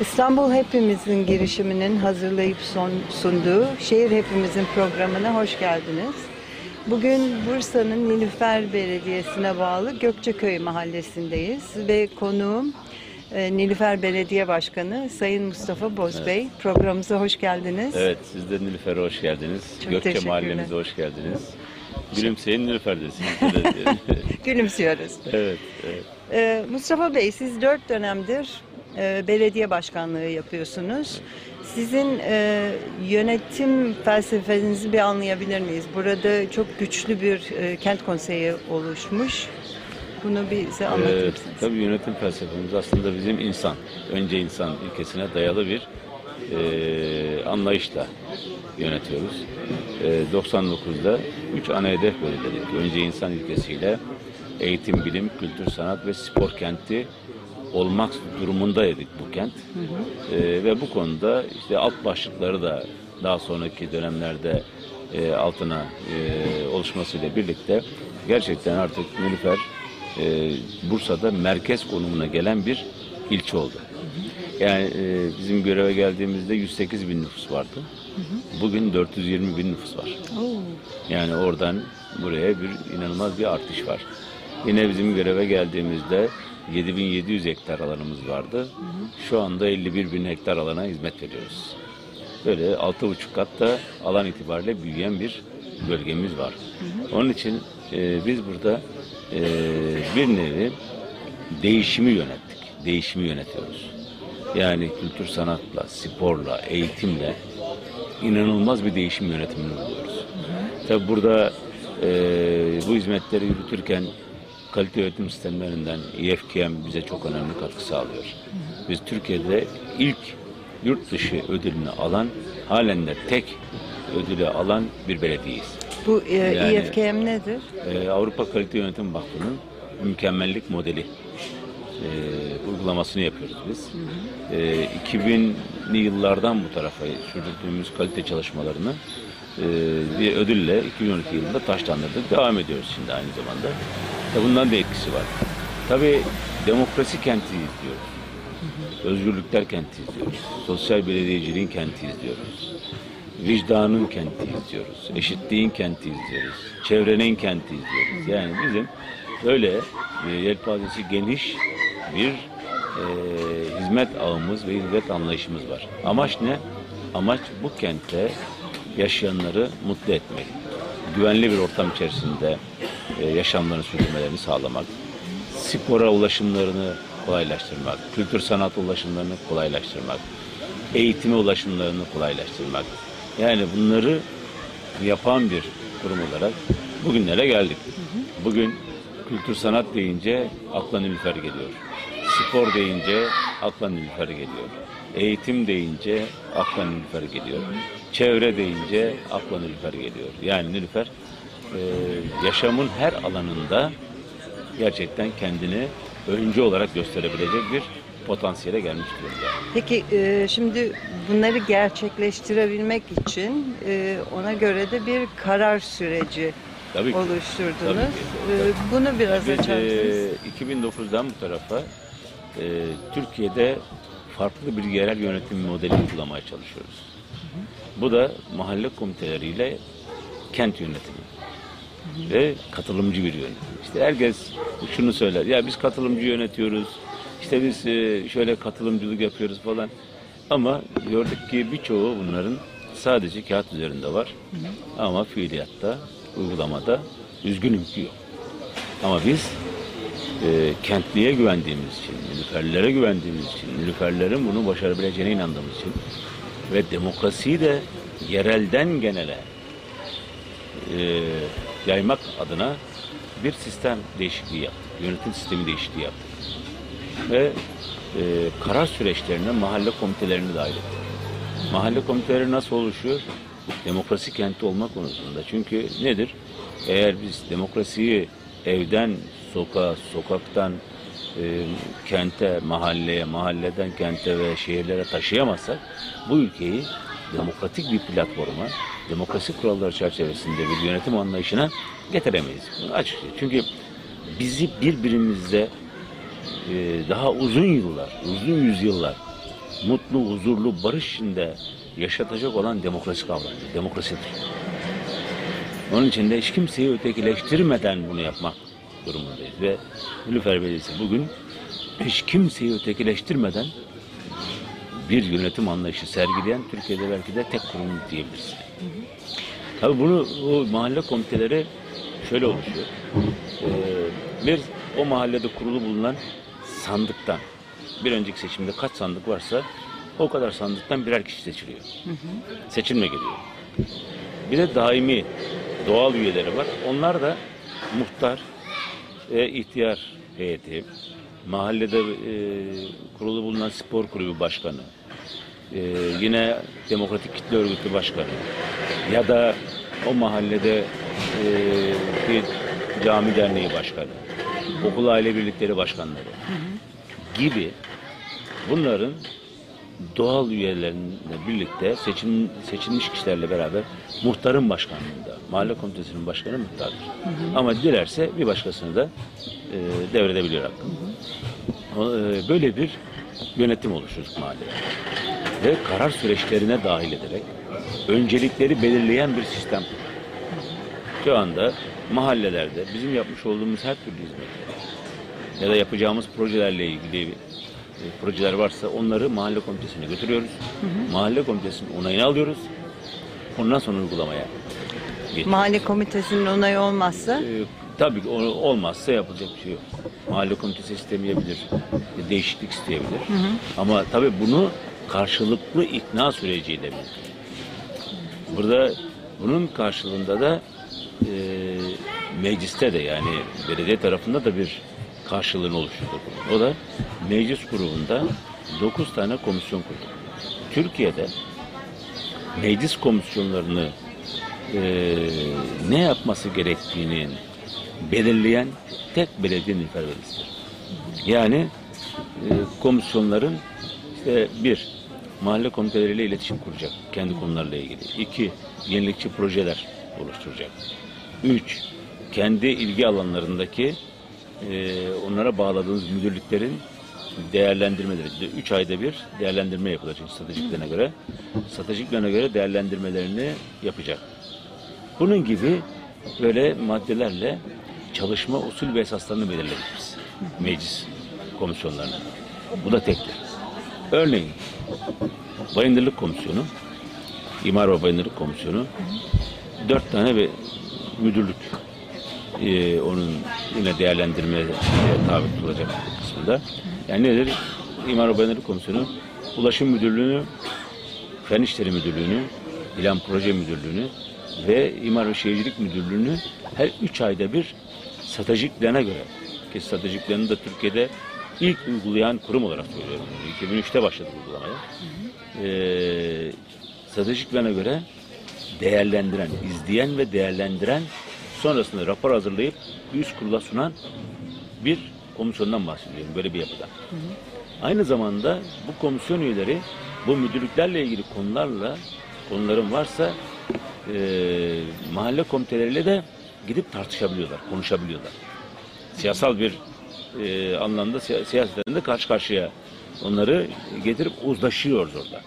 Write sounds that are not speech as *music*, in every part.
İstanbul Hepimizin girişiminin hazırlayıp son, sunduğu Şehir Hepimizin programına hoş geldiniz. Bugün Bursa'nın Nilüfer Belediyesi'ne bağlı Gökçeköy mahallesindeyiz ve konuğum e, Nilüfer Belediye Başkanı Sayın Mustafa Bozbey. Programımıza hoş geldiniz. Evet, siz de Nilüfer'e hoş geldiniz. Çok Gökçe mahallemize hoş geldiniz. Gülümseyin Nilüfer'desiniz. Evet, *laughs* Gülümsüyoruz. evet, evet. Ee, Mustafa Bey siz dört dönemdir e, belediye başkanlığı yapıyorsunuz. Sizin e, yönetim felsefenizi bir anlayabilir miyiz? Burada çok güçlü bir e, kent konseyi oluşmuş. Bunu bize anlatır Ee, mısınız? tabii yönetim felsefemiz aslında bizim insan, önce insan ilkesine dayalı bir e, anlayışla yönetiyoruz. E, 99'da üç ana hedef belirledik. Önce insan ilkesiyle eğitim, bilim, kültür, sanat ve spor kenti olmak durumundaydık bu kent. E, ve bu konuda işte alt başlıkları da daha sonraki dönemlerde e, altına e, oluşmasıyla birlikte gerçekten artık Nilüfer e, Bursa'da merkez konumuna gelen bir ilçe oldu. Yani e, bizim göreve geldiğimizde 108 bin nüfus vardı. Bugün 420 bin nüfus var. Oo, Yani oradan buraya bir inanılmaz bir artış var. Yine bizim göreve geldiğimizde 7700 hektar alanımız vardı. Şu anda 51 bin hektar alana hizmet veriyoruz. Böyle 6,5 katta alan itibariyle büyüyen bir bölgemiz var. Onun için e, biz burada e, bir nevi değişimi yönettik. Değişimi yönetiyoruz. Yani kültür sanatla, sporla, eğitimle inanılmaz bir değişim yönetimini uyguluyoruz. Tabi burada e, bu hizmetleri yürütürken kalite yönetim sistemlerinden EFKM bize çok önemli katkı sağlıyor. Biz Türkiye'de ilk yurt dışı ödülünü alan, halen de tek ödülü alan bir belediyeyiz. bu e, Yani- EFKM nedir? Ee, Avrupa Kalite Yönetim Vakfı'nın mükemmellik modeli e, uygulamasını yapıyoruz biz. E, 2000'li yıllardan bu tarafa sürdürdüğümüz kalite çalışmalarını e, bir ödülle 2012 yılında taşlandırdık. Devam ediyoruz şimdi aynı zamanda. E, bundan da etkisi var. Tabii demokrasi kenti izliyoruz. Özgürlükler kenti izliyoruz. Sosyal belediyeciliğin kenti izliyoruz. Vicdanın kenti izliyoruz. Eşitliğin kenti izliyoruz. Çevrenin kenti izliyoruz. Yani bizim böyle e, yelpazesi geniş bir e, hizmet ağımız ve hizmet anlayışımız var. Amaç ne? Amaç bu kentte yaşayanları mutlu etmek. Güvenli bir ortam içerisinde e, yaşamlarını sürdürmelerini sağlamak. Spora ulaşımlarını kolaylaştırmak. Kültür sanat ulaşımlarını kolaylaştırmak. Eğitime ulaşımlarını kolaylaştırmak. Yani bunları yapan bir kurum olarak bugünlere geldik. Bugün kültür sanat deyince akla Nilüfer geliyor. Spor deyince akla Nilüfer geliyor. Eğitim deyince akla Nilüfer geliyor. Çevre deyince akla Nilüfer geliyor. Yani Nilüfer e, yaşamın her alanında gerçekten kendini öncü olarak gösterebilecek bir potansiyele gelmiş durumda. Peki e, şimdi bunları gerçekleştirebilmek için e, ona göre de bir karar süreci Tabii ki. oluşturdunuz. Tabii ki. E, bunu biraz Biz açar mısınız? e, 2009'dan bu tarafa e, Türkiye'de farklı bir yerel yönetim modeli uygulamaya çalışıyoruz. Bu da mahalle komiteleriyle kent yönetimi ve katılımcı bir yönetim. İşte herkes şunu söyler, ya biz katılımcı yönetiyoruz, işte biz e, şöyle katılımcılık yapıyoruz falan. Ama gördük ki birçoğu bunların sadece kağıt üzerinde var. Ama fiiliyatta, uygulamada üzgünüm ki yok. Ama biz e, kentliye güvendiğimiz için, nilüferlere güvendiğimiz için, nilüferlerin bunu başarabileceğine inandığımız için ve demokrasiyi de yerelden genele e, yaymak adına bir sistem değişikliği yaptık. Yönetim sistemi değişikliği yaptık. Ve e, karar süreçlerine mahalle komitelerini dahil ettik. Mahalle komiteleri nasıl oluşuyor? Demokrasi kenti olma konusunda. Çünkü nedir? Eğer biz demokrasiyi evden sokağa, sokaktan e, kente, mahalleye, mahalleden kente ve şehirlere taşıyamazsak bu ülkeyi demokratik bir platforma, demokrasi kuralları çerçevesinde bir yönetim anlayışına getiremeyiz. Bunu. Çünkü bizi birbirimizle e, daha uzun yıllar, uzun yüzyıllar mutlu, huzurlu, barış içinde yaşatacak olan demokrasi kavramıdır. Demokrasidir. Onun için de hiç kimseyi ötekileştirmeden bunu yapmak durumundayız. Ve Nilüfer Belediyesi bugün hiç kimseyi ötekileştirmeden bir yönetim anlayışı sergileyen Türkiye'de belki de tek kurum diyebiliriz. Tabii bunu o mahalle komiteleri şöyle oluşuyor. Ee, bir o mahallede kurulu bulunan sandıktan bir önceki seçimde kaç sandık varsa o kadar sandıktan birer kişi seçiliyor. Seçilme geliyor. Bir de daimi doğal üyeleri var. Onlar da muhtar, e, ihtiyar heyeti, mahallede e, kurulu bulunan spor kulübü başkanı, e, yine Demokratik Kitle Örgütü başkanı ya da o mahallede e, bir cami derneği başkanı, okul aile birlikleri başkanları gibi bunların doğal üyelerinle birlikte seçim, seçilmiş kişilerle beraber muhtarın başkanlığında, mahalle komitesinin başkanı muhtardır. Ama dilerse bir başkasını da e, devredebiliyor hakkında. O, e, Böyle bir yönetim oluşturduk mahallede. Ve karar süreçlerine dahil ederek öncelikleri belirleyen bir sistem. Şu anda mahallelerde bizim yapmış olduğumuz her türlü hizmet ya da yapacağımız projelerle ilgili e, projeler varsa onları mahalle komitesine götürüyoruz. Mahalle komitesinin onayını alıyoruz. Ondan sonra uygulamaya geçiyoruz. Mahalle komitesinin onayı olmazsa Ee, tabii olmazsa yapılacak bir şey yok. Mahalle komitesi istemeyebilir, değişiklik isteyebilir. Ama tabii bunu karşılıklı ikna süreciyle mümkün. Burada bunun karşılığında da e, mecliste de yani belediye tarafında da bir karşılığını oluşturduk. O da meclis grubunda 9 tane komisyon kurduk. Türkiye'de meclis komisyonlarını e, ne yapması gerektiğini belirleyen tek belediye Nilüfer Belediyesi'dir. Yani e, komisyonların işte bir mahalle komiteleriyle iletişim kuracak kendi konularla ilgili. İki yenilikçi projeler oluşturacak. Üç kendi ilgi alanlarındaki e, onlara bağladığınız müdürlüklerin değerlendirmeleri. Üç ayda bir değerlendirme yapılacak stratejiklerine göre. Stratejiklerine göre değerlendirmelerini yapacak. Bunun gibi böyle maddelerle çalışma usul ve esaslarını belirledik biz. Meclis komisyonlarına. Bu da tektir. Örneğin Bayındırlık Komisyonu, İmar ve Bayındırlık Komisyonu dört tane bir müdürlük e, onun yine değerlendirmeye tabi tutulacak kısmında. Yani nedir? İmar ve Bayındırlık Komisyonu Ulaşım Müdürlüğü'nü, Fen İşleri Müdürlüğü'nü, Plan Proje Müdürlüğü'nü ve İmar ve Şehircilik Müdürlüğü'nü her üç ayda bir stratejik plana göre ki stratejik planı da Türkiye'de ilk uygulayan kurum olarak söylüyorum. 2003'te başladı uygulamaya. Ee, stratejik plana göre değerlendiren, izleyen ve değerlendiren sonrasında rapor hazırlayıp üst kurula sunan bir komisyondan bahsediyorum. Böyle bir yapıdan. Aynı zamanda bu komisyon üyeleri bu müdürlüklerle ilgili konularla konuların varsa e, mahalle komiteleriyle de gidip tartışabiliyorlar, konuşabiliyorlar. Siyasal bir e, anlamda siya- siyasetlerinde karşı karşıya onları getirip uzlaşıyoruz orada.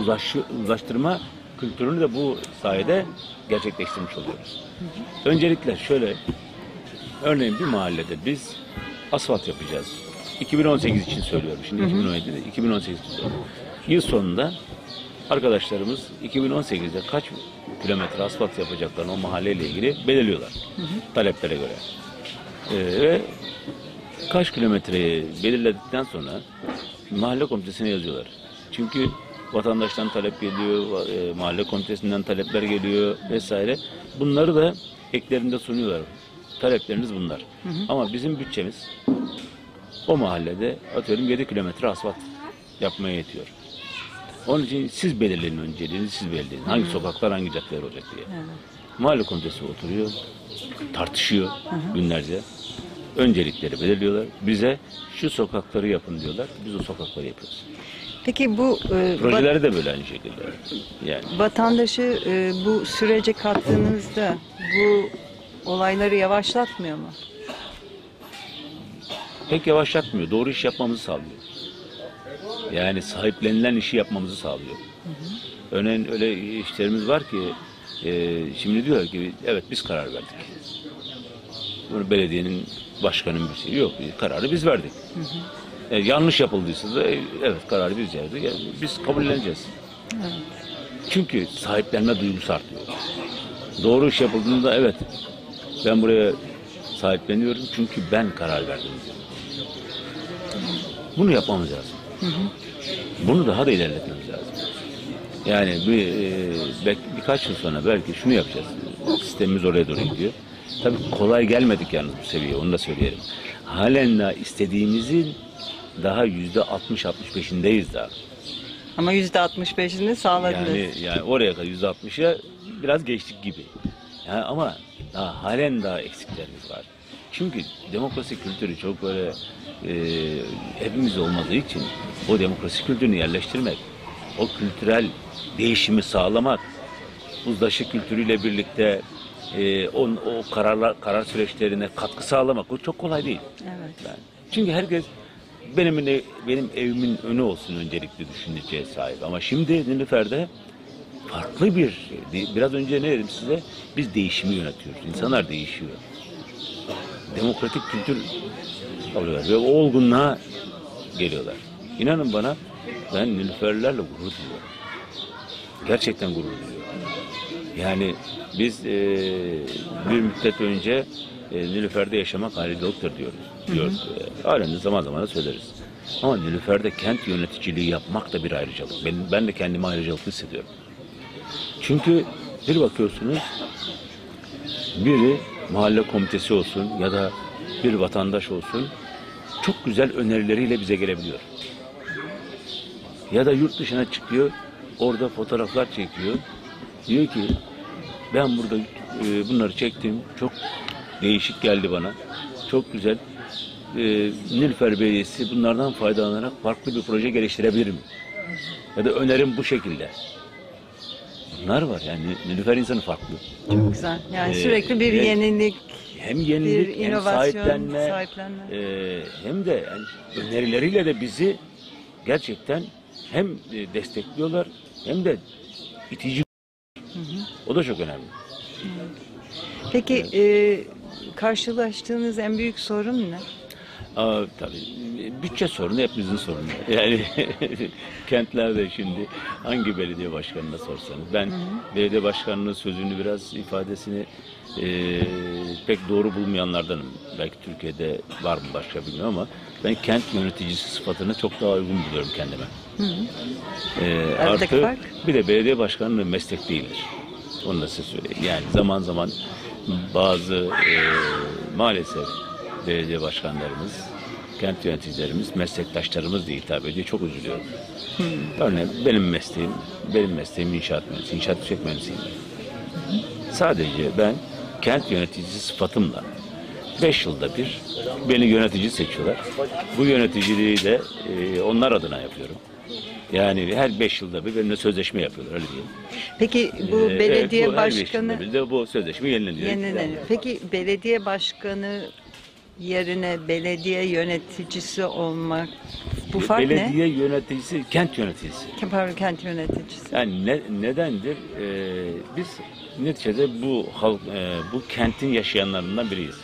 Uzlaşı, uzlaştırma kültürünü de bu sayede gerçekleştirmiş oluyoruz. Öncelikle şöyle, örneğin bir mahallede biz asfalt yapacağız. 2018 için söylüyorum. Şimdi 2017 değil, 2018 için söylüyorum. Yıl sonunda arkadaşlarımız 2018'de kaç kilometre asfalt yapacaklarını o mahalleyle ilgili belirliyorlar. Taleplere göre. Ee, ve kaç kilometreyi belirledikten sonra mahalle komitesine yazıyorlar. Çünkü vatandaştan talep geliyor, e, mahalle komitesinden talepler geliyor vesaire. Bunları da eklerinde sunuyorlar. Talepleriniz bunlar. Ama bizim bütçemiz o mahallede atıyorum 7 kilometre asfalt yapmaya yetiyor. Onun için siz belirleyin önceliğini, siz belirleyin. Hangi sokaklar, hangi caddeler olacak diye. Mahalle komitesi oturuyor, tartışıyor günlerce. Öncelikleri belirliyorlar. Bize şu sokakları yapın diyorlar. Biz o sokakları yapıyoruz. peki bu e, Projeleri de böyle aynı şekilde. Yani vatandaşı e, bu sürece kattığınızda bu olayları yavaşlatmıyor mu? pek yavaşlatmıyor. Doğru iş yapmamızı sağlıyor. Yani sahiplenilen işi yapmamızı sağlıyor. Örneğin öyle işlerimiz var ki e, şimdi diyor ki evet biz karar verdik. Bunu belediyenin başkanın bir şeyi yok. Kararı biz verdik. E, yanlış yapıldıysa da e, evet kararı biz verdik. Yani biz kabulleneceğiz. Çünkü sahiplenme duygusu artıyor. Doğru iş yapıldığında evet ben buraya sahipleniyorum çünkü ben karar verdim diyor. Bunu yapmamız lazım. Bunu daha da ilerletmemiz lazım. Yani bir, e, birkaç yıl sonra belki şunu yapacağız. Sistemimiz oraya doğru gidiyor. Tabii kolay gelmedik yalnız bu seviyeye onu da söyleyelim. Halen daha istediğimizin daha yüzde 60-65'indeyiz daha. Ama yüzde 65'ini sağladınız. Yani, yani oraya kadar yüzde 60'a biraz geçtik gibi. Yani ama daha halen daha eksiklerimiz var. Çünkü demokrasi kültürü çok böyle e, hepimiz olmadığı için o demokrasi kültürünü yerleştirmek, o kültürel değişimi sağlamak, uzlaşı kültürüyle birlikte e, o, o kararlar karar süreçlerine katkı sağlamak o çok kolay değil. Evet. Yani çünkü herkes benim benim evimin önü olsun öncelikli düşünceye sahip. Ama şimdi Nilüfer'de farklı bir şey. Biraz önce ne dedim size? Biz değişimi yönetiyoruz. İnsanlar değişiyor. Demokratik kültür alıyorlar ve o olgunluğa geliyorlar. İnanın bana ben Nilüferlerle gurur duyuyorum. Gerçekten gurur duyuyorum. Yani biz e, bir müddet önce e, Nilüfer'de yaşamak ayrıcalıktır diyoruz. diyoruz. E, halen de zaman zaman da söyleriz. Ama Nilüfer'de kent yöneticiliği yapmak da bir ayrıcalık. Ben, ben de kendimi ayrıcalıklı hissediyorum. Çünkü bir bakıyorsunuz biri mahalle komitesi olsun ya da bir vatandaş olsun çok güzel önerileriyle bize gelebiliyor. Ya da yurt dışına çıkıyor, orada fotoğraflar çekiyor. Diyor ki ben burada e, bunları çektim, çok değişik geldi bana, çok güzel. E, Nilüfer Belediyesi bunlardan faydalanarak farklı bir proje geliştirebilir mi? Ya da önerim bu şekilde. Bunlar var yani Nilüfer insanı farklı. Çok güzel. Yani Ee, sürekli bir yenilik, Hem bir yenilik hem inovasyon, sahiplenme, sahiplenme. e, hem de yani önerileriyle de bizi gerçekten hem e, destekliyorlar hem de itici. O da çok önemli. Peki e, karşılaştığınız en büyük sorun ne? Aa, tabii bütçe sorunu hepimizin sorunu. *laughs* Yani kentlerde şimdi hangi belediye başkanına sorsanız ben belediye başkanının sözünü biraz ifadesini e, pek doğru bulmayanlardanım. Belki Türkiye'de var mı başka bilmiyorum ama ben kent yöneticisi sıfatını çok daha uygun buluyorum kendime. E, Aradaki artı fark? bir de belediye başkanlığı meslek değildir. Onu da size söyleyeyim. Yani zaman zaman bazı e, maalesef belediye başkanlarımız, kent yöneticilerimiz, meslektaşlarımız diye hitap ediyor. Çok üzülüyorum. Örneğin benim mesleğim, benim mesleğim inşaat mühendisi, inşaat yüksek mühendisiyim. Sadece ben kent yöneticisi sıfatımla 5 yılda bir beni yönetici seçiyorlar. Bu yöneticiliği de e, onlar adına yapıyorum. Yani her 5 yılda bir benimle sözleşme yapıyorlar öyle diyelim. Peki bu Ee, belediye evet, bu her beş başkanı yılda bir de bu sözleşme yenileniyor. yenileniyor. Peki belediye başkanı yerine belediye yöneticisi olmak bu fark ne? Belediye yöneticisi, kent yöneticisi. Pardon, kent yöneticisi. Yani ne, nedendir? Ee, biz neticede bu halk, e, bu kentin yaşayanlarından biriyiz.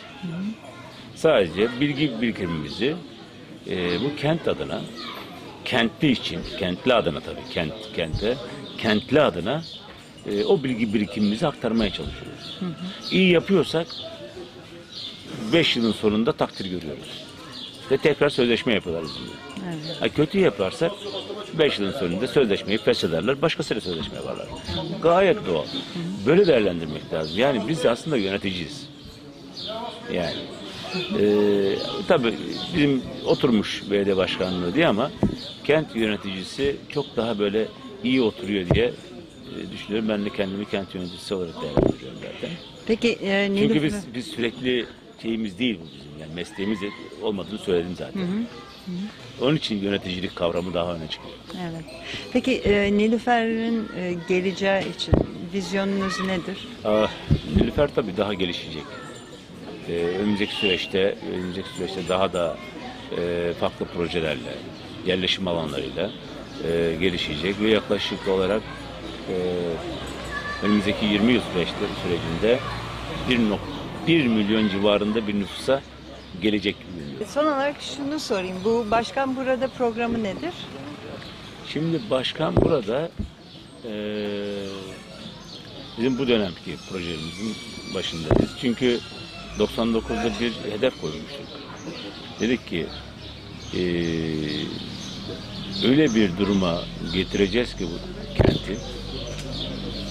Sadece bilgi birikimimizi e, bu kent adına, kentli için, kentli adına tabii, kent kente, kentli adına e, o bilgi birikimimizi aktarmaya çalışıyoruz. İyi yapıyorsak 5 yılın sonunda takdir görüyoruz. Ve tekrar sözleşme yapıyorlar bizimle. Evet. Ha, kötü yaparsak 5 yılın sonunda sözleşmeyi feshederler, başkasıyla sözleşme yaparlar. Gayet doğal. Böyle değerlendirmek lazım. Yani biz de aslında yöneticiyiz. Yani e, tabii bizim oturmuş belediye başkanlığı diye ama kent yöneticisi çok daha böyle iyi oturuyor diye e, düşünüyorum. Ben de kendimi kent yöneticisi olarak değerlendiriyorum zaten. Peki e, Çünkü Nilüfer- biz biz sürekli şeyimiz değil bu bizim. Yani mesleğimiz olmadığını söyledim zaten. Onun için yöneticilik kavramı daha öne çıkıyor. Evet. Peki e, Nilüfer'in e, geleceği için vizyonunuz nedir? Aa, Nilüfer tabii daha gelişecek. Ee, önümüzdeki süreçte, önümüzdeki süreçte daha da e, farklı projelerle, yerleşim alanlarıyla e, gelişecek ve yaklaşık olarak e, önümüzdeki 20 yıl süreçte, sürecinde 1.1 milyon civarında bir nüfusa gelecek görünüyor. Son olarak şunu sorayım. Bu Başkan Burada programı nedir? Şimdi başkan burada eee, bizim bu dönemki projemizin başındayız. Çünkü 99'da bir hedef koymuştuk. Dedik ki eee, öyle bir duruma getireceğiz ki bu kenti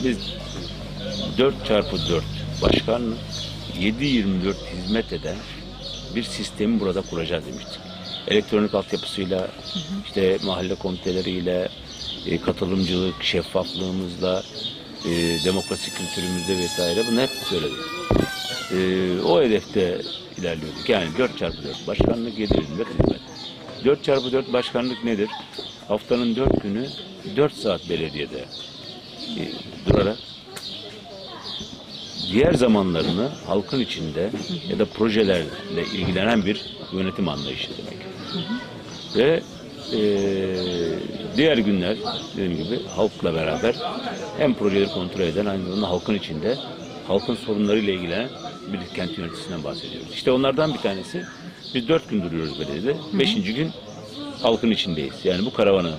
biz 4 çarpı 4 başkanlık 7-24 hizmet eden bir sistemi burada kuracağız demiştik. Elektronik altyapısıyla, işte mahalle komiteleriyle, e, katılımcılık, şeffaflığımızla, e, demokrasi kültürümüzde vesaire bunu hep söyledik. E, o hedefte ilerliyorduk. Yani 4 çarpı 4 başkanlık 724 hizmet. 4 çarpı 4 başkanlık nedir? Haftanın 4 günü 4 saat belediyede e, durarak diğer zamanlarını halkın içinde ya da projelerle ilgilenen bir yönetim anlayışı demek. Ve e, diğer günler dediğim gibi halkla beraber hem projeleri kontrol eden aynı zamanda halkın içinde halkın sorunlarıyla ilgilenen bir kent yöneticisinden bahsediyoruz. İşte onlardan bir tanesi biz dört gün duruyoruz belediyede. Beşinci gün halkın içindeyiz. Yani bu karavanı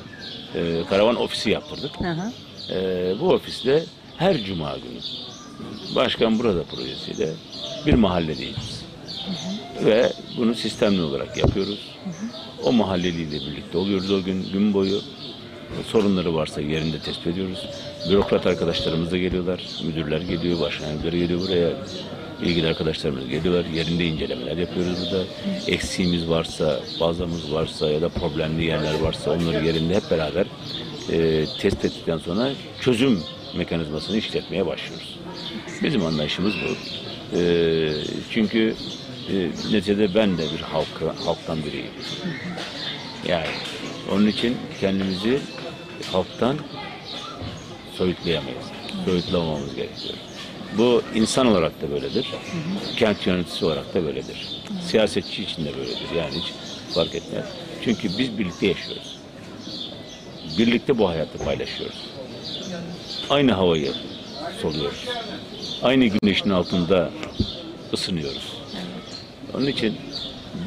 e, karavan ofisi yaptırdık. Hı hı. Ee, bu ofiste her cuma günü Başkan Burada projesiyle bir mahalledeyiz. Ve bunu sistemli olarak yapıyoruz. O mahalleliyle birlikte oluyoruz o gün gün boyu. Sorunları varsa yerinde tespit ediyoruz. Bürokrat arkadaşlarımız da geliyorlar. Müdürler geliyor, başkanlıkları geliyor buraya. ilgili arkadaşlarımız geliyorlar. Yerinde incelemeler yapıyoruz burada. Eksiğimiz varsa, fazlamız varsa ya da problemli yerler varsa onları yerinde hep beraber e, tespit ettikten sonra çözüm mekanizmasını işletmeye başlıyoruz. Bizim anlayışımız bu. E, çünkü e, neticede ben de bir halka, halktan biriyim. Yani onun için kendimizi halktan soyutlayamayız. Soyutlamamamız gerekiyor. Bu insan olarak da böyledir. Kent yöneticisi olarak da böyledir. Siyasetçi için de böyledir. Yani hiç fark etmez. Çünkü biz birlikte yaşıyoruz. Birlikte bu hayatı paylaşıyoruz. Aynı havayı soluyoruz. Aynı güneşin altında ısınıyoruz. Onun için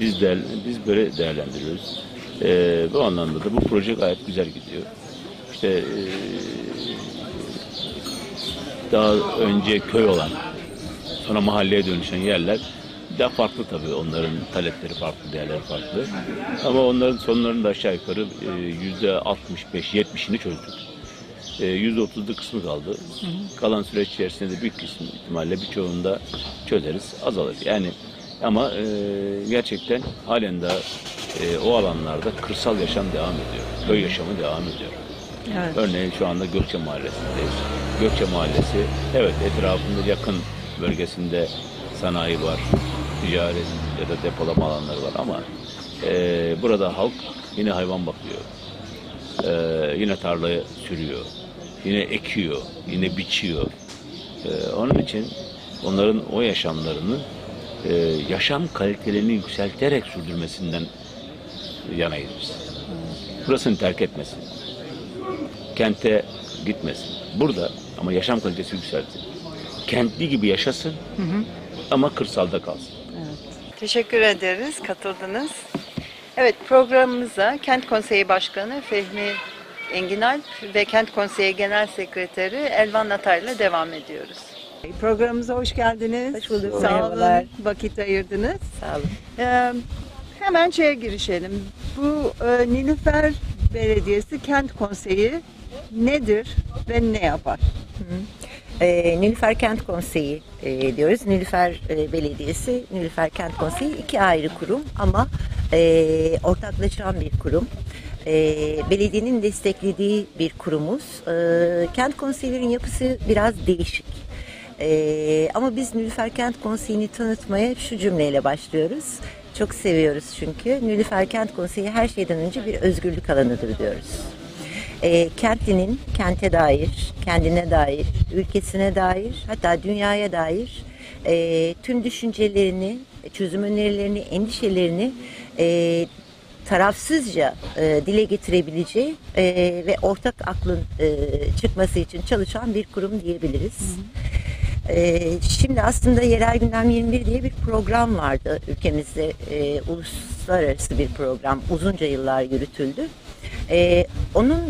biz de biz böyle değerlendiriyoruz. Ee, bu anlamda da bu proje gayet güzel gidiyor. İşte ee, daha önce köy olan, sonra mahalleye dönüşen yerler daha farklı tabii. Onların talepleri farklı, değerleri farklı. Ama onların sonlarında aşağı yukarı e, yüzde 65-70'ini çözdük. E, Yüzde 30'lu kısmı kaldı. Kalan süreç içerisinde de büyük kısmı ihtimalle birçoğunda çözeriz, azalır. Yani ama e, gerçekten halen de e, o alanlarda kırsal yaşam devam ediyor. Köy yaşamı devam ediyor. Evet. Örneğin şu anda Gökçe Mahallesi'ndeyiz. Gökçe Mahallesi, evet etrafında yakın bölgesinde sanayi var, ticaret ya da depolama alanları var ama e, burada halk yine hayvan bakıyor. E, yine tarlaya sürüyor. Yine ekiyor, yine biçiyor. E, onun için onların o yaşamlarını e, yaşam kalitelerini yükselterek sürdürmesinden yanayız biz. Burasını terk etmesin kente gitmesin. Burada ama yaşam kalitesi yükselsin. Kentli gibi yaşasın ama kırsalda kalsın. Teşekkür ederiz katıldınız. Evet programımıza Kent Konseyi Başkanı Fehmi Enginalp ve Kent Konseyi Genel Sekreteri Elvan Natay'la devam ediyoruz. Programımıza hoş geldiniz. Hoş bulduk, Sağ merhabalar. olun, vakit ayırdınız. Sağ olun. Ee, hemen şeye girişelim. Bu e, Nilüfer Belediyesi Kent Konseyi nedir ve ne yapar? Ee, Nilüfer Kent Konseyi e, diyoruz. Nilüfer e, Belediyesi, Nilüfer Kent Konseyi iki ayrı kurum ama e, ortaklaşan bir kurum. E, belediyenin desteklediği bir kurumuz. E, kent konseylerin yapısı biraz değişik. E, ama biz Nilüfer Kent Konseyi'ni tanıtmaya şu cümleyle başlıyoruz. Çok seviyoruz çünkü. Nilüfer Kent Konseyi her şeyden önce bir özgürlük alanıdır diyoruz. E, kentlinin kente dair, kendine dair, ülkesine dair, hatta dünyaya dair e, tüm düşüncelerini, çözüm önerilerini, endişelerini e, tarafsızca e, dile getirebileceği e, ve ortak aklın e, çıkması için çalışan bir kurum diyebiliriz. E, şimdi aslında Yerel Gündem 21 diye bir program vardı ülkemizde. E, uluslararası bir program. Uzunca yıllar yürütüldü. E, onun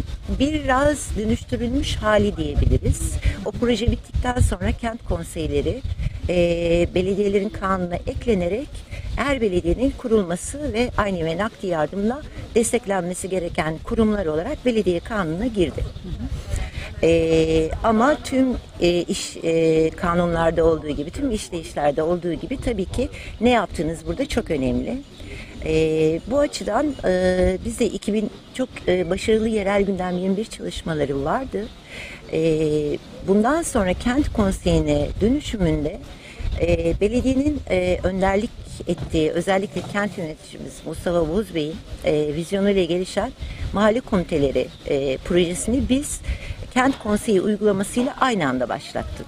biraz dönüştürülmüş hali diyebiliriz. O proje bittikten sonra kent konseyleri e, belediyelerin kanununa eklenerek her belediyenin kurulması ve aynı ve nakdi yardımla desteklenmesi gereken kurumlar olarak belediye kanununa girdi. Ee, ama tüm e, iş e, kanunlarda olduğu gibi, tüm işleyişlerde olduğu gibi tabii ki ne yaptığınız burada çok önemli. Ee, bu açıdan e, bizde 2000 çok e, başarılı yerel gündem 21 çalışmaları vardı. Ee, bundan sonra kent konseyine dönüşümünde e, belediyenin e, önderlik ettiği özellikle kent yöneticimiz Mustafa Buz Bey'in e, vizyonuyla gelişen mahalle komiteleri e, projesini biz kent konseyi uygulamasıyla aynı anda başlattık.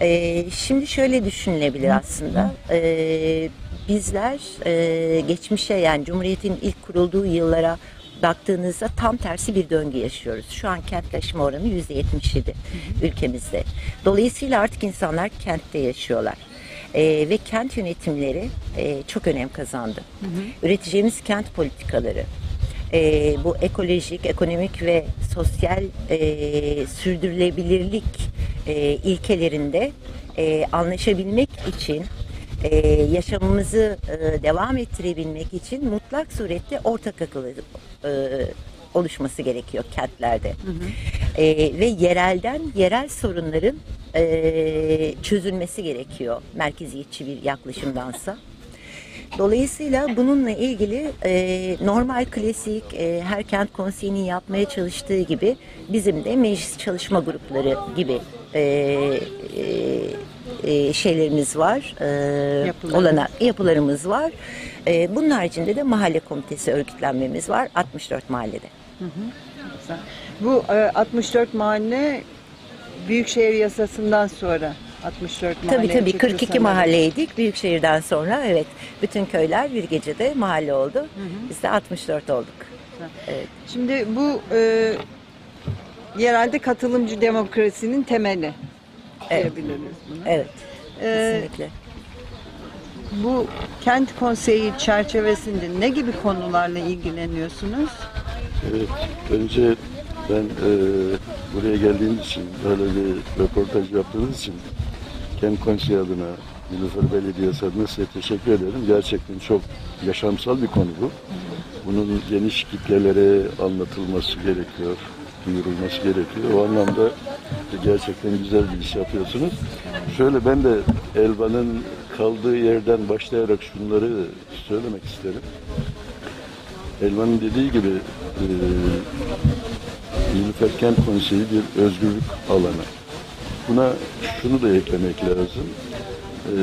E, şimdi şöyle düşünülebilir aslında. E, bizler e, geçmişe yani Cumhuriyet'in ilk kurulduğu yıllara baktığınızda tam tersi bir döngü yaşıyoruz. Şu an kentleşme oranı yüzde 77 ülkemizde. Dolayısıyla artık insanlar kentte yaşıyorlar. Ee, ve kent yönetimleri e, çok önem kazandı. Üreteceğimiz kent politikaları, e, bu ekolojik, ekonomik ve sosyal e, sürdürülebilirlik e, ilkelerinde e, anlaşabilmek için e, yaşamımızı e, devam ettirebilmek için mutlak surette ortak akıl e, oluşması gerekiyor kentlerde. E, ve yerelden yerel sorunların e, çözülmesi gerekiyor merkeziyetçi bir yaklaşımdansa. Dolayısıyla bununla ilgili e, normal klasik e, her kent konseyinin yapmaya çalıştığı gibi bizim de meclis çalışma grupları gibi e, e, e, şeylerimiz var. E, Yapılar. olana, yapılarımız var. E, bunun haricinde de mahalle komitesi örgütlenmemiz var 64 mahallede. Güzel. Bu e, 64 mahalle Büyükşehir Yasası'ndan sonra 64 mahalle Tabii tabii çıktı 42 sanırım. mahalleydik. Büyükşehir'den sonra evet bütün köyler bir gecede mahalle oldu. Biz de 64 olduk. Evet. Şimdi bu e, yerelde katılımcı demokrasinin temeli Evet. diyebiliriz bunu. Evet. E, Kesinlikle. Bu kent konseyi çerçevesinde ne gibi konularla ilgileniyorsunuz? Evet, önce ben e, buraya geldiğiniz için, böyle bir röportaj yaptığınız için Kent Konseyi adına, Nilüfer Belediyesi adına size teşekkür ederim. Gerçekten çok yaşamsal bir konu bu. Bunun geniş kitlelere anlatılması gerekiyor, duyurulması gerekiyor. O anlamda gerçekten güzel bir iş yapıyorsunuz. Şöyle ben de Elvan'ın kaldığı yerden başlayarak şunları söylemek isterim. Elvan'ın dediği gibi e, Nilüfer Kent Konseyi bir özgürlük alanı. Buna şunu da eklemek lazım. E,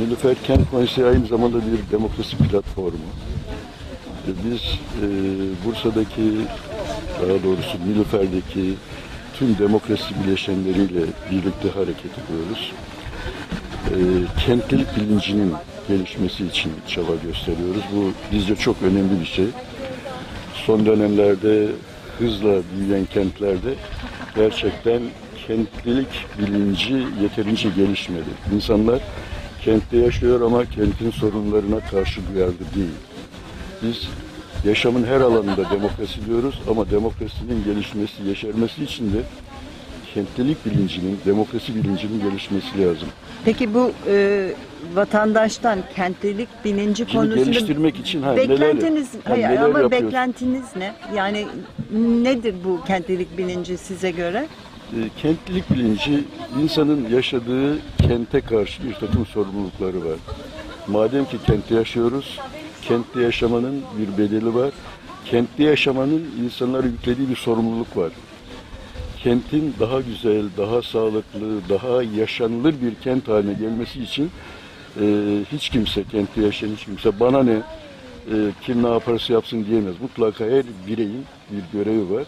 Nilüfer Kent Konseyi aynı zamanda bir demokrasi platformu. E, biz e, Bursa'daki, daha doğrusu Nilüfer'deki tüm demokrasi bileşenleriyle birlikte hareket ediyoruz. E, kentlilik bilincinin gelişmesi için çaba gösteriyoruz. Bu bizce çok önemli bir şey. Son dönemlerde hızla büyüyen kentlerde gerçekten kentlilik bilinci yeterince gelişmedi. İnsanlar kentte yaşıyor ama kentin sorunlarına karşı duyarlı değil. Biz yaşamın her alanında demokrasi diyoruz ama demokrasinin gelişmesi, yeşermesi için de kentlilik bilincinin, demokrasi bilincinin gelişmesi lazım. Peki bu e, vatandaştan kentlilik bilinci Şimdi konusunda geliştirmek için ha, neler- beklentiniz ha, hayır, neler ama yapıyoruz? beklentiniz ne? Yani nedir bu kentlilik bilinci size göre? E, kentlilik bilinci insanın yaşadığı kente karşı bir takım sorumlulukları var. Madem ki kentte yaşıyoruz, kentte yaşamanın bir bedeli var. Kentte yaşamanın insanlara yüklediği bir sorumluluk var. Kentin daha güzel, daha sağlıklı, daha yaşanılır bir kent haline gelmesi için e, hiç kimse, kentte yaşayan hiç kimse bana ne, e, kim ne yaparsa yapsın diyemez. Mutlaka her bireyin bir görevi var.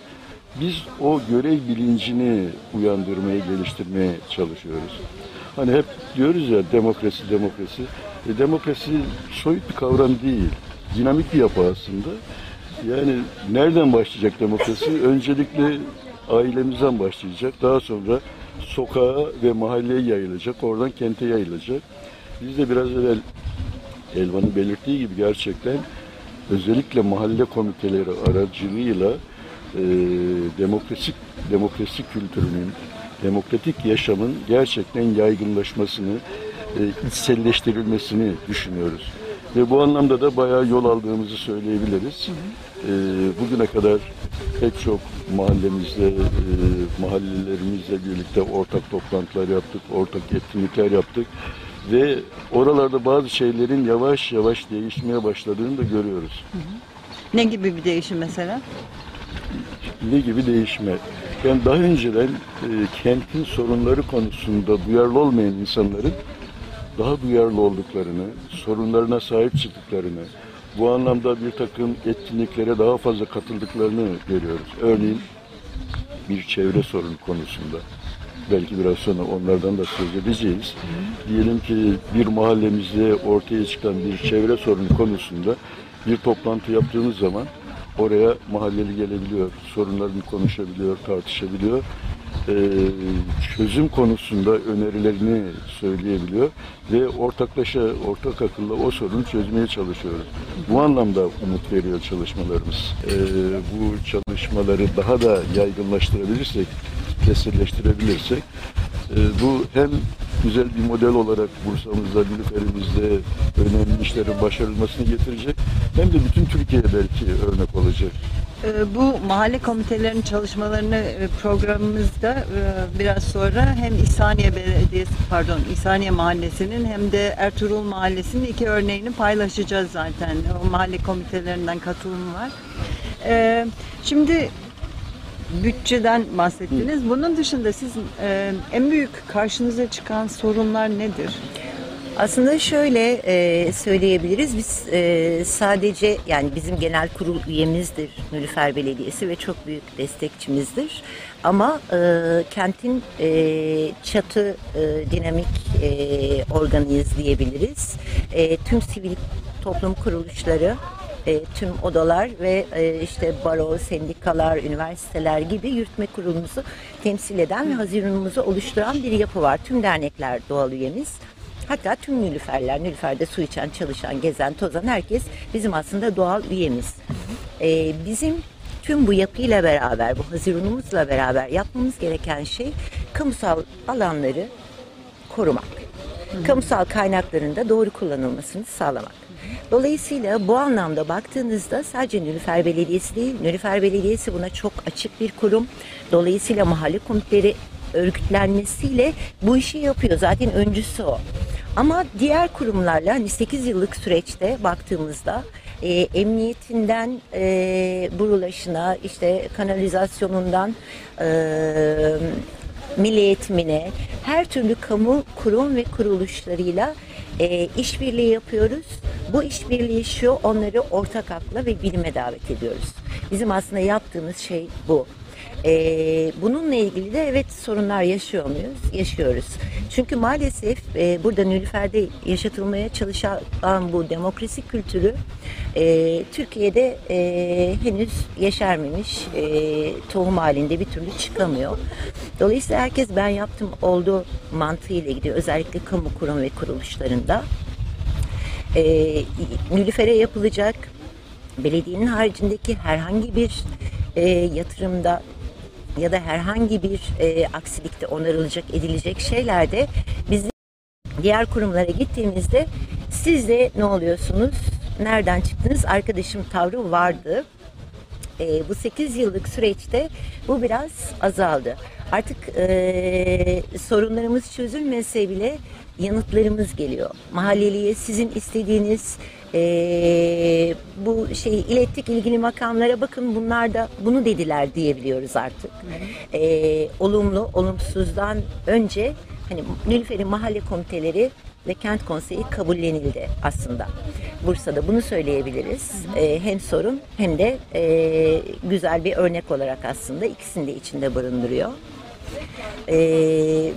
Biz o görev bilincini uyandırmaya, geliştirmeye çalışıyoruz. Hani hep diyoruz ya demokrasi, demokrasi. E, demokrasi soyut bir kavram değil. dinamik bir yapı aslında. Yani nereden başlayacak demokrasi? Öncelikle ailemizden başlayacak. Daha sonra sokağa ve mahalleye yayılacak. Oradan kente yayılacak. Biz de biraz evvel Elvan'ın belirttiği gibi gerçekten özellikle mahalle komiteleri aracılığıyla e, demokrasi demokrasi kültürünün, demokratik yaşamın gerçekten yaygınlaşmasını, e, içselleştirilmesini düşünüyoruz. Ve bu anlamda da bayağı yol aldığımızı söyleyebiliriz. E, bugüne kadar pek çok mahallemizde, e, mahallelerimizle birlikte ortak toplantılar yaptık, ortak etkinlikler yaptık. Ve oralarda bazı şeylerin yavaş yavaş değişmeye başladığını da görüyoruz. Ne gibi bir değişim mesela? Ne gibi değişme. Yani daha önceden e, kentin sorunları konusunda duyarlı olmayan insanların daha duyarlı olduklarını, sorunlarına sahip çıktıklarını, bu anlamda bir takım etkinliklere daha fazla katıldıklarını görüyoruz. Örneğin bir çevre sorunu konusunda. Belki biraz sonra onlardan da söz edeceğiz. Diyelim ki bir mahallemizde ortaya çıkan bir çevre sorunu konusunda bir toplantı yaptığımız zaman oraya mahalleli gelebiliyor, sorunlarını konuşabiliyor, tartışabiliyor. Ee, çözüm konusunda önerilerini söyleyebiliyor ve ortaklaşa, ortak akılla o sorunu çözmeye çalışıyoruz. Bu anlamda umut veriyor çalışmalarımız. Ee, bu çalışmaları daha da yaygınlaştırabilirsek, kesinleştirebilirsek e, bu hem güzel bir model olarak Bursa'mızda, Nilüfer'imizde önemli işlerin başarılmasını getirecek hem de bütün Türkiye'ye belki örnek olacak. Ee, Bu mahalle komitelerinin çalışmalarını e, programımızda e, biraz sonra hem İhsaniye Belediyesi pardon İhsaniye Mahallesi'nin hem de Ertuğrul Mahallesi'nin iki örneğini paylaşacağız zaten. O mahalle komitelerinden katılım var. Ee, Şimdi bütçeden bahsettiniz. Bunun dışında siz e, en büyük karşınıza çıkan sorunlar nedir? Aslında şöyle e, söyleyebiliriz. Biz e, sadece yani bizim genel kurul üyemizdir Nülüfer Belediyesi ve çok büyük destekçimizdir. Ama e, kentin e, çatı e, dinamik e, organıyız diyebiliriz. E, tüm sivil toplum kuruluşları e, tüm odalar ve e, işte baro, sendikalar, üniversiteler gibi yürütme kurulumuzu temsil eden ve haziranımızı oluşturan bir yapı var. Tüm dernekler doğal üyemiz. Hatta tüm Nilüferler, Nilüfer'de su içen, çalışan, gezen, tozan herkes bizim aslında doğal üyemiz. E, bizim tüm bu yapıyla beraber, bu haziranımızla beraber yapmamız gereken şey kamusal alanları korumak. Kamusal kaynakların da doğru kullanılmasını sağlamak. Dolayısıyla bu anlamda baktığınızda sadece Nülüfer Belediyesi değil, Nülüfer Belediyesi buna çok açık bir kurum. Dolayısıyla mahalle komiteleri örgütlenmesiyle bu işi yapıyor. Zaten öncüsü o. Ama diğer kurumlarla hani 8 yıllık süreçte baktığımızda e, emniyetinden e, burulaşına, işte kanalizasyonundan e, milli eğitimine, her türlü kamu kurum ve kuruluşlarıyla e, işbirliği yapıyoruz. Bu işbirliği şu, onları ortak akla ve bilime davet ediyoruz. Bizim aslında yaptığımız şey bu. Ee, bununla ilgili de evet sorunlar yaşıyor muyuz? Yaşıyoruz. Çünkü maalesef e, burada Nilüfer'de yaşatılmaya çalışan bu demokrasi kültürü e, Türkiye'de e, henüz yeşermemiş, e, tohum halinde bir türlü çıkamıyor. Dolayısıyla herkes ben yaptım oldu mantığıyla gidiyor. Özellikle kamu kurum ve kuruluşlarında. E, Nilüfer'e yapılacak belediyenin haricindeki herhangi bir e, yatırımda ya da herhangi bir e, aksilikte onarılacak edilecek şeylerde biz diğer kurumlara gittiğimizde siz de ne oluyorsunuz? Nereden çıktınız? Arkadaşım tavrı vardı. E, bu 8 yıllık süreçte bu biraz azaldı. Artık e, sorunlarımız çözülmese bile yanıtlarımız geliyor. Mahalleliye sizin istediğiniz e, bu şeyi ilettik ilgili makamlara bakın bunlar da bunu dediler diyebiliyoruz artık. E, olumlu, olumsuzdan önce hani Nilüfer'in mahalle komiteleri ve kent konseyi kabullenildi aslında. Bursa'da bunu söyleyebiliriz. E, hem sorun hem de e, güzel bir örnek olarak aslında ikisini de içinde barındırıyor. E,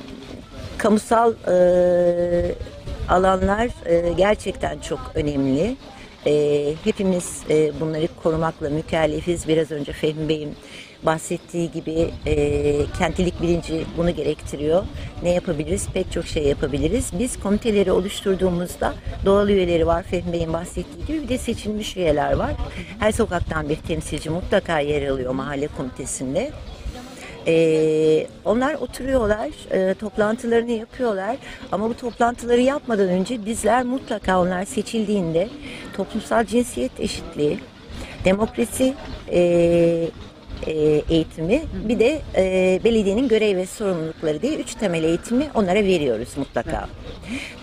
kamusal e, alanlar e, gerçekten çok önemli. E, hepimiz e, bunları korumakla mükellefiz. Biraz önce Fehmi Bey'in bahsettiği gibi kentlilik bilinci bunu gerektiriyor. Ne yapabiliriz? Pek çok şey yapabiliriz. Biz komiteleri oluşturduğumuzda doğal üyeleri var. Fehmi Bey'in bahsettiği gibi bir de seçilmiş üyeler var. Her sokaktan bir temsilci mutlaka yer alıyor mahalle komitesinde. Ee, onlar oturuyorlar, e, toplantılarını yapıyorlar. Ama bu toplantıları yapmadan önce bizler mutlaka onlar seçildiğinde toplumsal cinsiyet eşitliği, demokrasi e, e, eğitimi bir de e, belediyenin görev ve sorumlulukları diye üç temel eğitimi onlara veriyoruz mutlaka.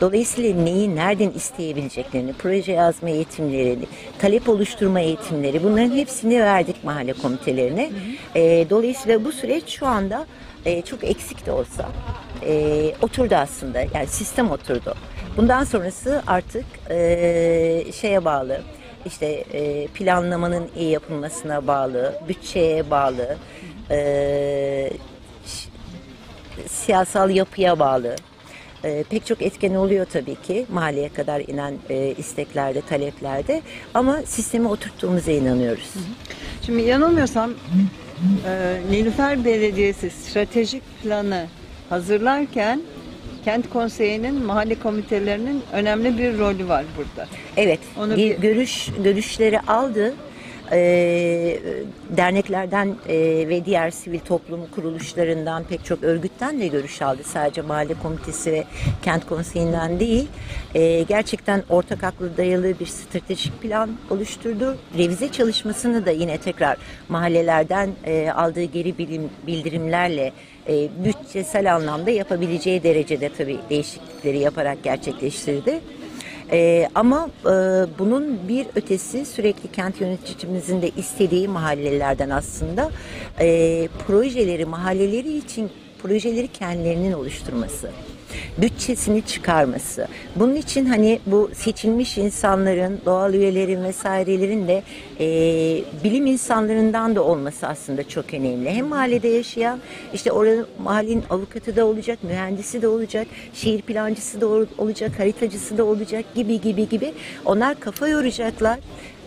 Dolayısıyla neyi nereden isteyebileceklerini, proje yazma eğitimlerini, talep oluşturma eğitimleri bunların hepsini verdik mahalle komitelerine. E, dolayısıyla bu süreç şu anda e, çok eksik de olsa e, oturdu aslında. Yani sistem oturdu. Bundan sonrası artık e, şeye bağlı işte e, planlamanın iyi yapılmasına bağlı, bütçeye bağlı, e, siyasal yapıya bağlı. E, pek çok etken oluyor tabii ki mahalleye kadar inen e, isteklerde, taleplerde ama sistemi oturttuğumuza inanıyoruz. Şimdi yanılmıyorsam e, Nilüfer Belediyesi stratejik planı hazırlarken kent konseyinin mahalle komitelerinin önemli bir rolü var burada. Evet, Onu görüş görüşleri aldı. Ee, derneklerden e, ve diğer sivil toplum kuruluşlarından pek çok örgütten de görüş aldı. Sadece mahalle komitesi ve kent konseyinden değil. Ee, gerçekten ortak aklı dayalı bir stratejik plan oluşturdu. Revize çalışmasını da yine tekrar mahallelerden e, aldığı geri bilim, bildirimlerle e, bütçesel anlamda yapabileceği derecede tabii değişiklikleri yaparak gerçekleştirdi. Ee, ama e, bunun bir ötesi sürekli kent yöneticimizin de istediği mahallelerden aslında e, projeleri mahalleleri için projeleri kendilerinin oluşturması bütçesini çıkarması. Bunun için hani bu seçilmiş insanların, doğal üyelerin vesairelerin de e, bilim insanlarından da olması aslında çok önemli. Hem mahallede yaşayan, işte oranın mahallenin avukatı da olacak, mühendisi de olacak, şehir plancısı da ol- olacak, haritacısı da olacak gibi gibi gibi. Onlar kafa yoracaklar.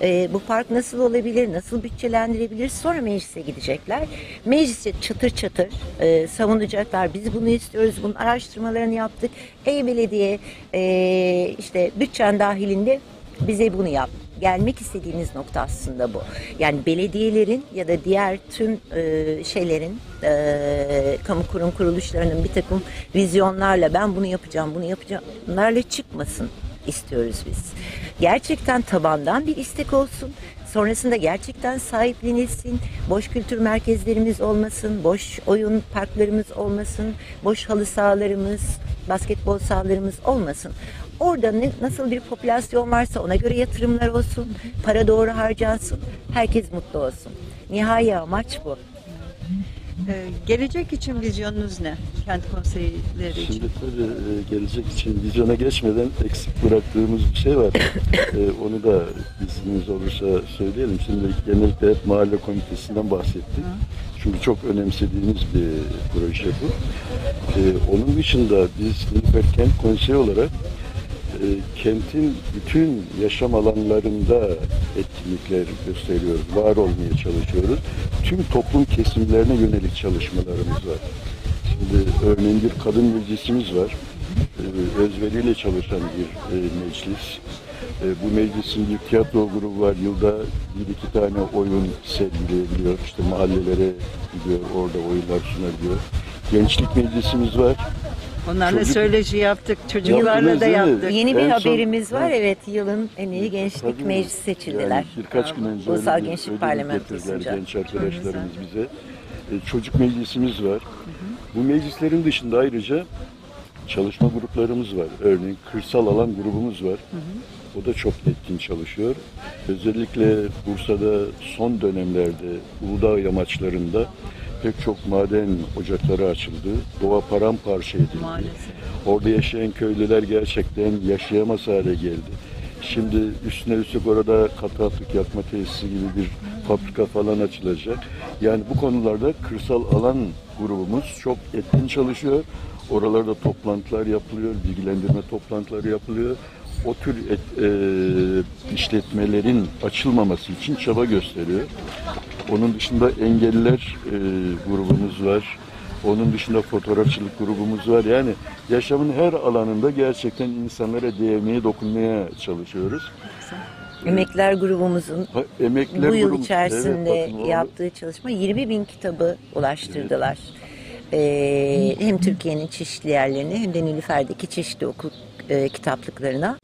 E, bu park nasıl olabilir, nasıl bütçelendirebilir sonra meclise gidecekler. Meclise çatır çatır e, savunacaklar. Biz bunu istiyoruz, bunun araştırmalarını yaptık. Ey belediye e, işte bütçen dahilinde bize bunu yap. Gelmek istediğimiz nokta aslında bu. Yani belediyelerin ya da diğer tüm e, şeylerin, e, kamu kurum kuruluşlarının bir takım vizyonlarla ben bunu yapacağım, bunu yapacağım, bunlarla çıkmasın istiyoruz biz. Gerçekten tabandan bir istek olsun. Sonrasında gerçekten sahiplenilsin. Boş kültür merkezlerimiz olmasın. Boş oyun parklarımız olmasın. Boş halı sahalarımız, basketbol sahalarımız olmasın. Orada ne, nasıl bir popülasyon varsa ona göre yatırımlar olsun. Para doğru harcansın. Herkes mutlu olsun. Nihai amaç bu. E, gelecek için vizyonunuz ne? Kent konseyleri için. Şimdi tabii e, gelecek için vizyona geçmeden eksik bıraktığımız bir şey var. *coughs* E, onu da izniniz olursa söyleyelim. Şimdi genellikle hep mahalle komitesinden bahsettik. Çünkü çok önemsediğimiz bir proje bu. E, onun dışında biz Nilüfer Kent Konseyi olarak e, kentin bütün yaşam alanlarında etkinlikler gösteriyoruz, var olmaya çalışıyoruz. Tüm toplum kesimlerine yönelik çalışmalarımız var. Şimdi örneğin bir kadın meclisimiz var. Ee, özveriyle çalışan bir e, meclis. E, bu meclisin bir tiyatro grubu var. Yılda bir iki tane oyun sergileyebiliyor. İşte mahallelere gidiyor, orada oyunlar sunabiliyor. Gençlik meclisimiz var. Onlarla Çocuk- söyleşi yaptık, çocuklarla Yaptınız da değil mi? yaptık. Yeni bir En son- haberimiz var. Evet. Yılın en iyi gençlik Tabii. meclisi seçildiler. Yani birkaç gün önce Ulusal öyle bir Gençlik ödül Parlamentosu'nca. getirdiler genç arkadaşlarımız bize. E, çocuk meclisimiz var. Bu meclislerin dışında ayrıca çalışma gruplarımız var. Örneğin kırsal alan grubumuz var. O da çok etkin çalışıyor. Özellikle Bursa'da son dönemlerde Uludağ yamaçlarında pek çok maden ocakları açıldı. Doğa paramparça edildi. Maalesef. Orada yaşayan köylüler gerçekten yaşayamaz hale geldi. Şimdi üstüne üstlük orada katı atık yakma tesisi gibi bir fabrika falan açılacak. Yani bu konularda kırsal alan grubumuz çok etkin çalışıyor. Oralarda toplantılar yapılıyor, bilgilendirme toplantıları yapılıyor. O tür et- e, işletmelerin açılmaması için çaba gösteriyor. Onun dışında engelliler e, grubumuz var. Onun dışında fotoğrafçılık grubumuz var. Yani yaşamın her alanında gerçekten insanlara değmeye, dokunmaya çalışıyoruz. Emekler grubumuzun Ha, emekliler bu yıl grubumuz- içerisinde Evet, bakın yaptığı çalışma 20 bin kitabı ulaştırdılar. Ee, hem Türkiye'nin çeşitli yerlerine hem de Nilüfer'deki çeşitli okul e, kitaplıklarına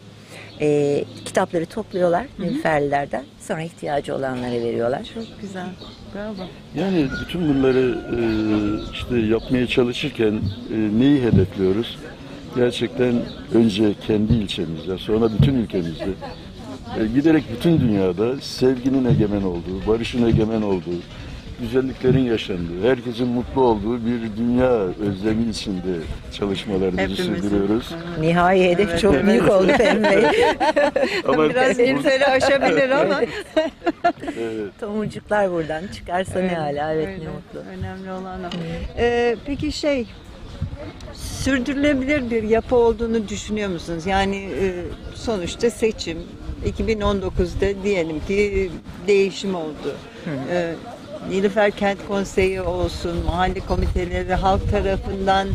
e, kitapları topluyorlar Nilüferlilerden. Sonra ihtiyacı olanlara veriyorlar. Çok güzel. Bravo. Yani bütün bunları e, işte yapmaya çalışırken e, neyi hedefliyoruz? Gerçekten önce kendi ilçemizde, sonra bütün ülkemizde, e, giderek bütün dünyada sevginin egemen olduğu, barışın egemen olduğu, güzelliklerin yaşandığı, herkesin mutlu olduğu bir dünya özlemi içinde çalışmalarımızı Hepimizin. sürdürüyoruz. Nihai hedef Evet, çok evet. büyük oldu Fehmi Bey. *laughs* Ama Biraz Nilüfer'i aşabilir ama. evet. *laughs* Tomurcuklar buradan çıkarsa ne hala evet ne Öyle. mutlu. Önemli olan o. Ee, peki şey, sürdürülebilir bir yapı olduğunu düşünüyor musunuz? Yani e, sonuçta seçim 2019'da diyelim ki değişim oldu. Ee, Nilüfer Kent Konseyi olsun, mahalle komiteleri halk tarafından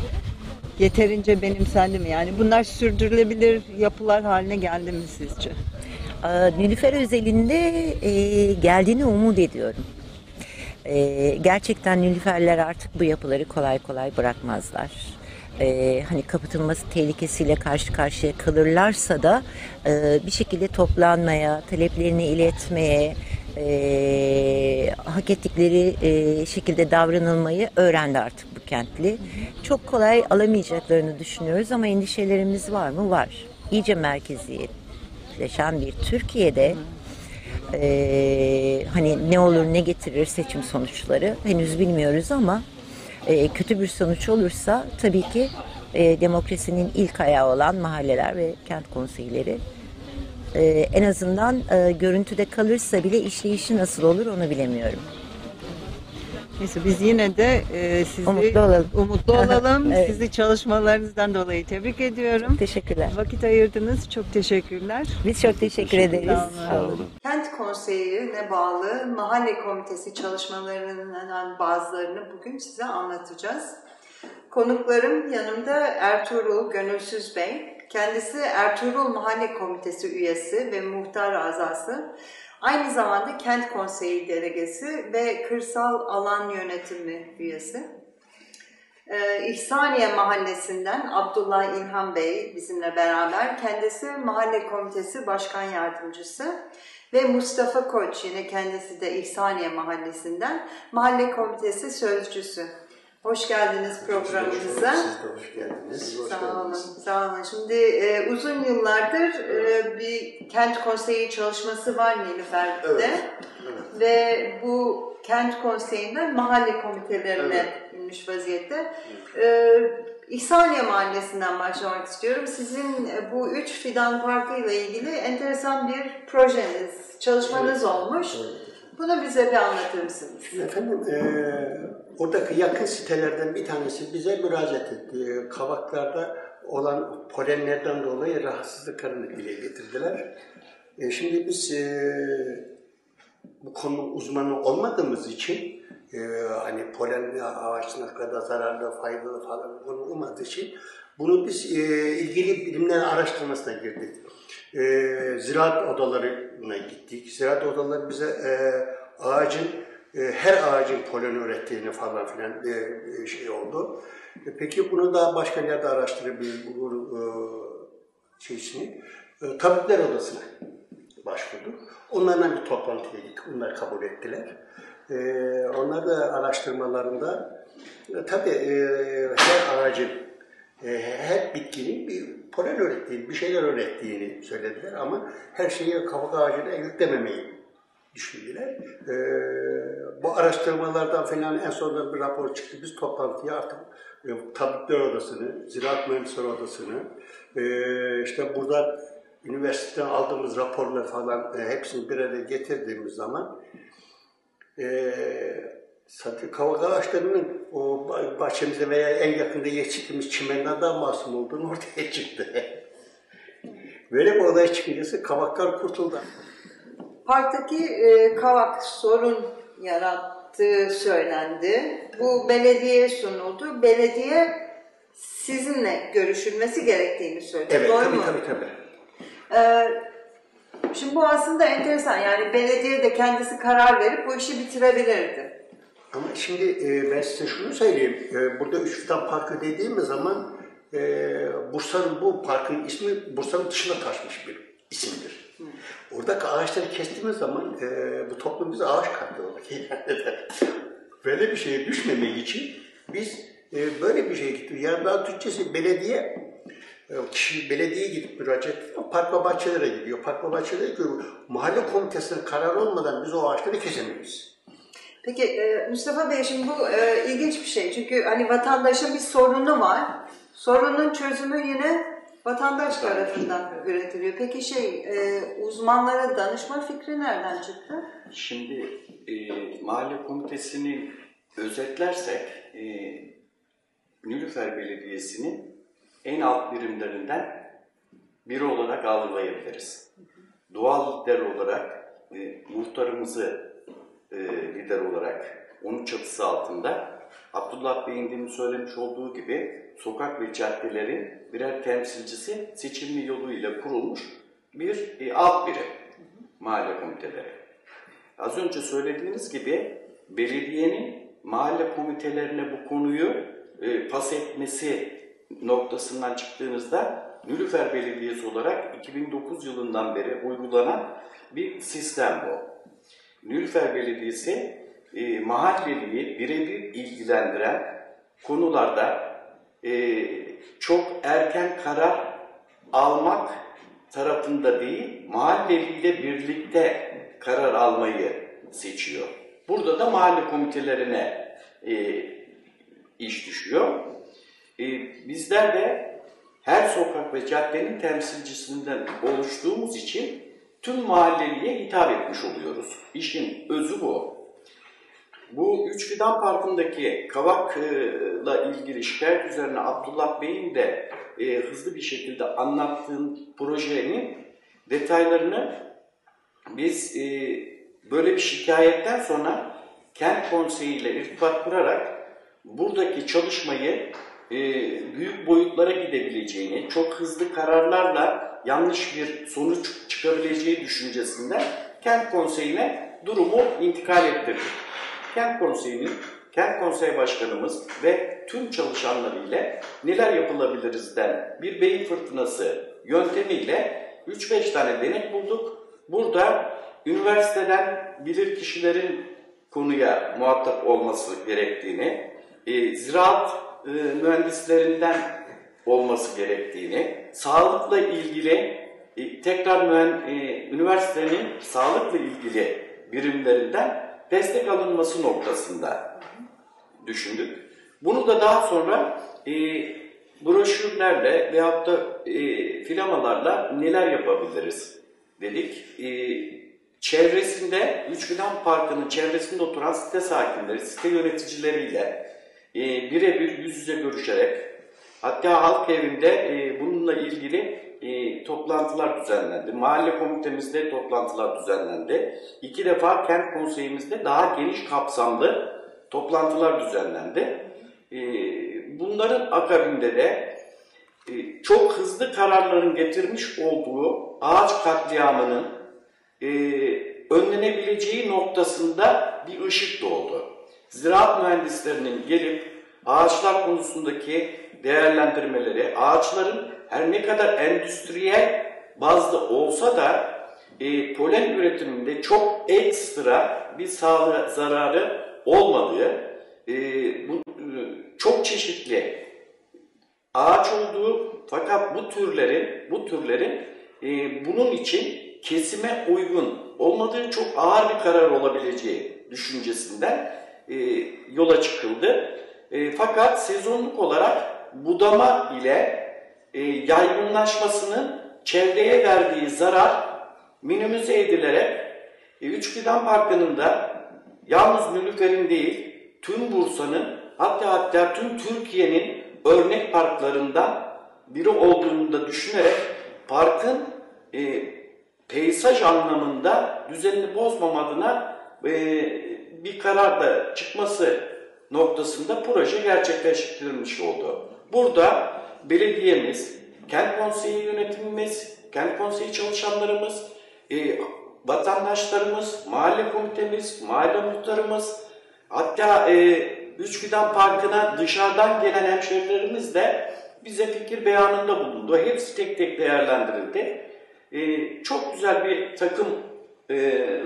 yeterince benimsendi mi? Yani bunlar sürdürülebilir yapılar haline geldi mi sizce? Aa, Nilüfer özelinde e, geldiğini umut ediyorum. E, gerçekten Nilüferler artık bu yapıları kolay kolay bırakmazlar. E, hani kapatılması tehlikesiyle karşı karşıya kalırlarsa da e, bir şekilde toplanmaya, taleplerini iletmeye, e, hak ettikleri e, şekilde davranılmayı öğrendi artık bu kentli. Çok kolay alamayacaklarını düşünüyoruz ama endişelerimiz var mı? Var. İyice merkeziyet gerçekleşen bir Türkiye'de eee, hani ne olur ne getirir seçim sonuçları henüz bilmiyoruz ama eee, kötü bir sonuç olursa tabii ki eee, demokrasinin ilk ayağı olan mahalleler ve kent konseyleri eee, en azından eee, görüntüde kalırsa bile işleyişi nasıl olur onu bilemiyorum. Neyse biz yine de e, sizi Umutlu olalım. umutlu olalım. *laughs* Evet. Sizi çalışmalarınızdan dolayı tebrik ediyorum. Teşekkürler. Vakit ayırdınız. Çok teşekkürler. Biz çok teşekkür ederiz. Sağ olun. Sağ olun. Kent Konseyi'ne bağlı mahalle komitesi çalışmalarından bazılarını bugün size anlatacağız. Konuklarım yanımda Ertuğrul Gönülsüz Bey. Kendisi Ertuğrul Mahalle Komitesi üyesi ve muhtar azası. Aynı zamanda Kent Konseyi delegesi ve Kırsal Alan Yönetimi üyesi. Ee, İhsaniye Mahallesi'nden Abdullah İlhan Bey bizimle beraber. Kendisi Mahalle Komitesi Başkan Yardımcısı. Ve Mustafa Koç yine kendisi de İhsaniye Mahallesi'nden Mahalle Komitesi Sözcüsü. Hoş geldiniz programımıza. Siz de hoş geldiniz. Hoş Sağ olun, sağ olun. Şimdi e, uzun yıllardır e, bir kent konseyi çalışması var Nilüfer'de. Evet, evet. Ve bu kent konseyinden mahalle komitelerine inmiş vaziyette. E, İhsaniye Mahallesi'nden başlamak istiyorum. Sizin e, bu üç fidan parkı ile ilgili enteresan bir projeniz, çalışmanız olmuş. Bunu bize bir anlatır mısınız? Efendim, eee oradaki yakın sitelerden bir tanesi bize müracaat etti. Kavaklarda olan polenlerden dolayı rahatsızlıklarını dile getirdiler. E, şimdi biz eee, bu konu uzmanı olmadığımız için eee, hani polen ağaçına kadar zararlı, faydalı falan bunu olmadığı için bunu biz eee, ilgili bilimler araştırmasına girdik. Eee ziraat odalarına gittik. Ziraat odaları bize eee, ağacın e, her ağacın polen ürettiğini falan filan e, şey oldu. E, peki bunu da başka yerde araştırabiliriz bu e, şeysini. E, Tabipler Odası'na başvurduk. Onlarla bir toplantıya gittik. Onlar kabul ettiler. E, onlar da araştırmalarında e, tabii e, her ağacın e, her bitkinin bir polen ürettiğini, bir şeyler ürettiğini söylediler ama her şeyi kavak ağacına yüklememeyi düşündüler. Ee, bu araştırmalardan falan en sonunda bir rapor çıktı. Biz toplantıya artık e, tabipler odasını, ziraat mühendisleri odasını, e, işte buradan üniversiteden aldığımız raporlar falan e, hepsini bir araya getirdiğimiz zaman e, Satı kavak ağaçlarının o bah- bahçemize veya en yakında yetiştirdiğimiz çimenlerden masum olduğunu ortaya *laughs* çıktı. Böyle bir olay çıkıncası kavaklar kurtuldu. Parktaki e, kavak sorun yarattığı söylendi. Bu belediyeye sunuldu. Belediye sizinle görüşülmesi gerektiğini söyledi. Evet Doğru tabii mu? tabii tabii. Ee, şimdi bu aslında enteresan. Yani belediye de kendisi karar verip bu işi bitirebilirdi. Ama şimdi e, ben size şunu söyleyeyim. E, burada Üç Fidan Parkı dediğimiz zaman e, Bursa'nın bu parkın ismi Bursa'nın dışına taşmış bir isimdir. Oradaki ağaçları kestiğimiz zaman e, bu toplum bize ağaç kattı oradaki. *laughs* Böyle bir şeye düşmemek için biz e, böyle bir şeye gittik. Yani ben Türkçesi belediye e, kişi belediyeye gidip müracaat ediyor, park ve bahçelere gidiyor. Park ve bahçelere gidiyor. Mahalle komitesinin kararı olmadan biz o ağaçları kesemeyiz. Peki e, Mustafa Bey şimdi bu e, ilginç bir şey. Çünkü hani vatandaşın bir sorunu var. Sorunun çözümü yine vatandaş tarafından üretiliyor. Peki şey e, uzmanlara danışma fikri nereden çıktı? Şimdi e, mahalle komitesini özetlersek e, Nilüfer Belediyesi'nin en alt birimlerinden biri olarak algılayabiliriz. Doğal lider olarak e, muhtarımızı e, lider olarak onun çatısı altında Abdullah Bey'in demin söylemiş olduğu gibi sokak ve caddelerin birer temsilcisi seçilme yoluyla kurulmuş bir e, alt birim mahalle komiteleri. Az önce söylediğiniz gibi belediyenin mahalle komitelerine bu konuyu e, pas etmesi noktasından çıktığınızda Nülüfer Belediyesi olarak 2009 yılından beri uygulanan bir sistem bu. Nülüfer Belediyesi e, mahalleliyi birebir ilgilendiren konularda e, çok erken karar almak tarafında değil, mahalleliyle birlikte karar almayı seçiyor. Burada da mahalle komitelerine e, iş düşüyor. E, bizler de her sokak ve caddenin temsilcisinden oluştuğumuz için tüm mahalleliye hitap etmiş oluyoruz. İşin özü bu. Bu Üç Fidan Parkı'ndaki kavakla ilgili şikayet üzerine Abdullah Bey'in de e, hızlı bir şekilde anlattığım projenin detaylarını biz e, böyle bir şikayetten sonra kent konseyiyle irtibat kurarak buradaki çalışmayı e, büyük boyutlara gidebileceğini, çok hızlı kararlarla yanlış bir sonuç çıkabileceği düşüncesinden kent konseyine durumu intikal ettirdik. Kent konseyinin, kent konsey başkanımız ve tüm çalışanlarıyla neler yapılabilirizden bir beyin fırtınası yöntemiyle 3-5 tane denek bulduk. Burada üniversiteden bilir kişilerin konuya muhatap olması gerektiğini, e, ziraat e, mühendislerinden olması gerektiğini, sağlıkla ilgili e, tekrar e, üniversitenin sağlıkla ilgili birimlerinden destek alınması noktasında düşündük. Bunu da daha sonra e, broşürlerle veyahut da e, filamalarla neler yapabiliriz dedik. E, çevresinde, Üç Fidan Parkı'nın çevresinde oturan site sakinleri, site yöneticileriyle e, birebir yüz yüze görüşerek hatta halk evinde e, bununla ilgili e, toplantılar düzenlendi. Mahalle komitemizde toplantılar düzenlendi. İki defa kent konseyimizde daha geniş kapsamlı toplantılar düzenlendi. E, bunların akabinde de çok hızlı kararların getirmiş olduğu ağaç katliamının önlenebileceği noktasında bir ışık doğdu. Ziraat mühendislerinin gelip ağaçlar konusundaki değerlendirmeleri, ağaçların her ne kadar endüstriyel bazda olsa da e, polen üretiminde çok ekstra bir sağlığa zararı olmadığı, e, bu, e, çok çeşitli ağaç olduğu fakat bu türlerin bu türlerin e, bunun için kesime uygun olmadığı çok ağır bir karar olabileceği düşüncesinden e, yola çıkıldı. E, fakat sezonluk olarak budama ile e, yaygınlaşmasının çevreye verdiği zarar minimize edilerek e, Fidan Parkı'nın da yalnız Nülüfer'in değil tüm Bursa'nın hatta hatta tüm Türkiye'nin örnek parklarından biri olduğunu da düşünerek parkın e, peyzaj anlamında düzenini bozmam adına e, bir karar da çıkması noktasında proje gerçekleştirilmiş oldu. Burada belediyemiz, kent konseyi yönetimimiz, kent konseyi çalışanlarımız, e, vatandaşlarımız, mahalle komitemiz, mahalle muhtarımız, hatta e, Üsküdar Parkı'na dışarıdan gelen hemşehrilerimiz de bize fikir beyanında bulundu. Hepsi tek tek değerlendirildi. E, çok güzel bir takım e,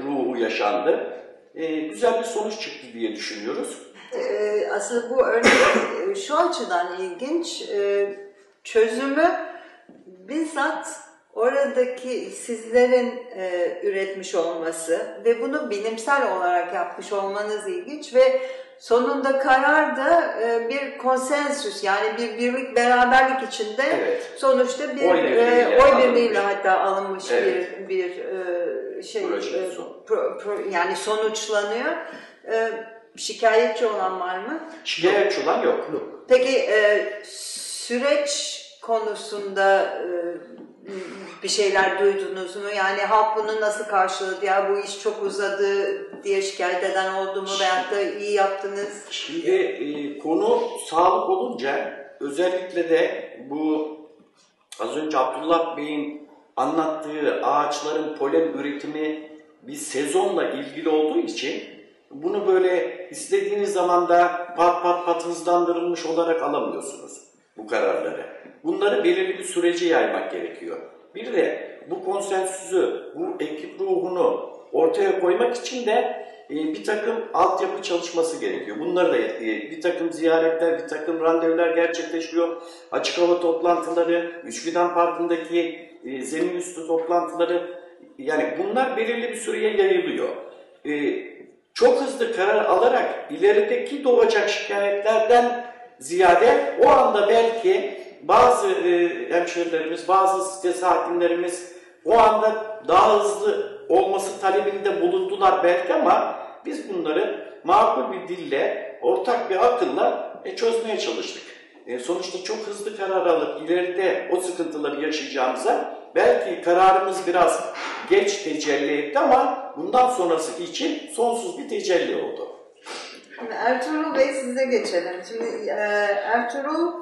ruhu yaşandı. E, güzel bir sonuç çıktı diye düşünüyoruz. Ee, aslında bu örnek e, şu açıdan ilginç. Ee, çözümü bizzat oradaki sizlerin e, üretmiş olması ve bunu bilimsel olarak yapmış olmanız ilginç ve sonunda karar da e, bir konsensüs yani bir birlik beraberlik içinde Evet. sonuçta bir Oy e, birliğiyle oy birliğiyle hatta alınmış Evet. bir bir e, şey Proje e, pro- pro- yani sonuçlanıyor. E, şikayetçi olan var mı? Şikayetçi olan yok. Peki e, süreç konusunda e, bir şeyler duydunuz mu? Yani halk bunu nasıl karşıladı? Ya bu iş çok uzadı diye şikayet eden oldu mu? Veyahut da iyi yaptınız. Şimdi e, konu sağlık olunca özellikle de bu az önce Abdullah Bey'in anlattığı ağaçların polen üretimi bir sezonla ilgili olduğu için bunu böyle istediğiniz zaman da pat pat pat hızlandırılmış olarak alamıyorsunuz bu kararları. Bunları belirli bir sürece yaymak gerekiyor. Bir de bu konsensüsü, bu ekip ruhunu ortaya koymak için de e, bir takım altyapı çalışması gerekiyor. Bunları da e, bir takım ziyaretler, bir takım randevular gerçekleşiyor. Açık hava toplantıları, Üsküdar Parkı'ndaki e, zemin üstü toplantıları yani bunlar belirli bir süreye yayılıyor. Çok hızlı karar alarak ilerideki doğacak şikayetlerden ziyade o anda belki bazı e, hemşehrilerimiz, bazı site sakinlerimiz o anda daha hızlı olması talebinde bulundular belki ama biz bunları makul bir dille, ortak bir akılla e, çözmeye çalıştık. E, sonuçta çok hızlı karar alıp ileride o sıkıntıları yaşayacağımıza belki kararımız biraz geç tecelli etti ama bundan sonrası için sonsuz bir tecelli oldu. Şimdi Ertuğrul Bey size geçelim. Şimdi e, Ertuğrul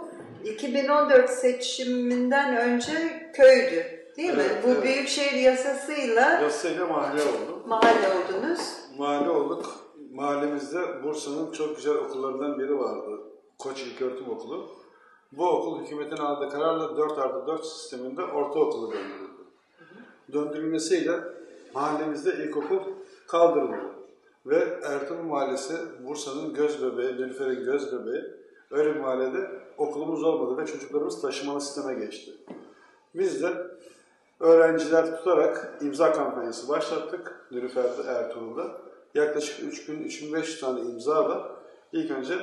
2014 seçiminden önce köydü. Değil mi? Evet, Bu evet. büyükşehir yasasıyla Yasayla mahalle oldu. mahalle oldunuz. Mahalle olduk. Mahallemizde Bursa'nın çok güzel okullarından biri vardı. Koç İlköğretim Okulu. Bu okul hükümetin aldığı kararla 4 artı 4 sisteminde ortaokulu döndürüldü. Döndürülmesiyle mahallemizde ilkokul kaldırıldı. Ve Ertuğrul Mahallesi Bursa'nın göz bebeği, Nilüfer'in göz bebeği. Öyle bir mahallede okulumuz olmadı ve çocuklarımız taşımalı sisteme geçti. Biz de öğrenciler tutarak imza kampanyası başlattık Nilüfer'de, Ertuğrul'da. Yaklaşık 3000-3500 tane imzayla ilk önce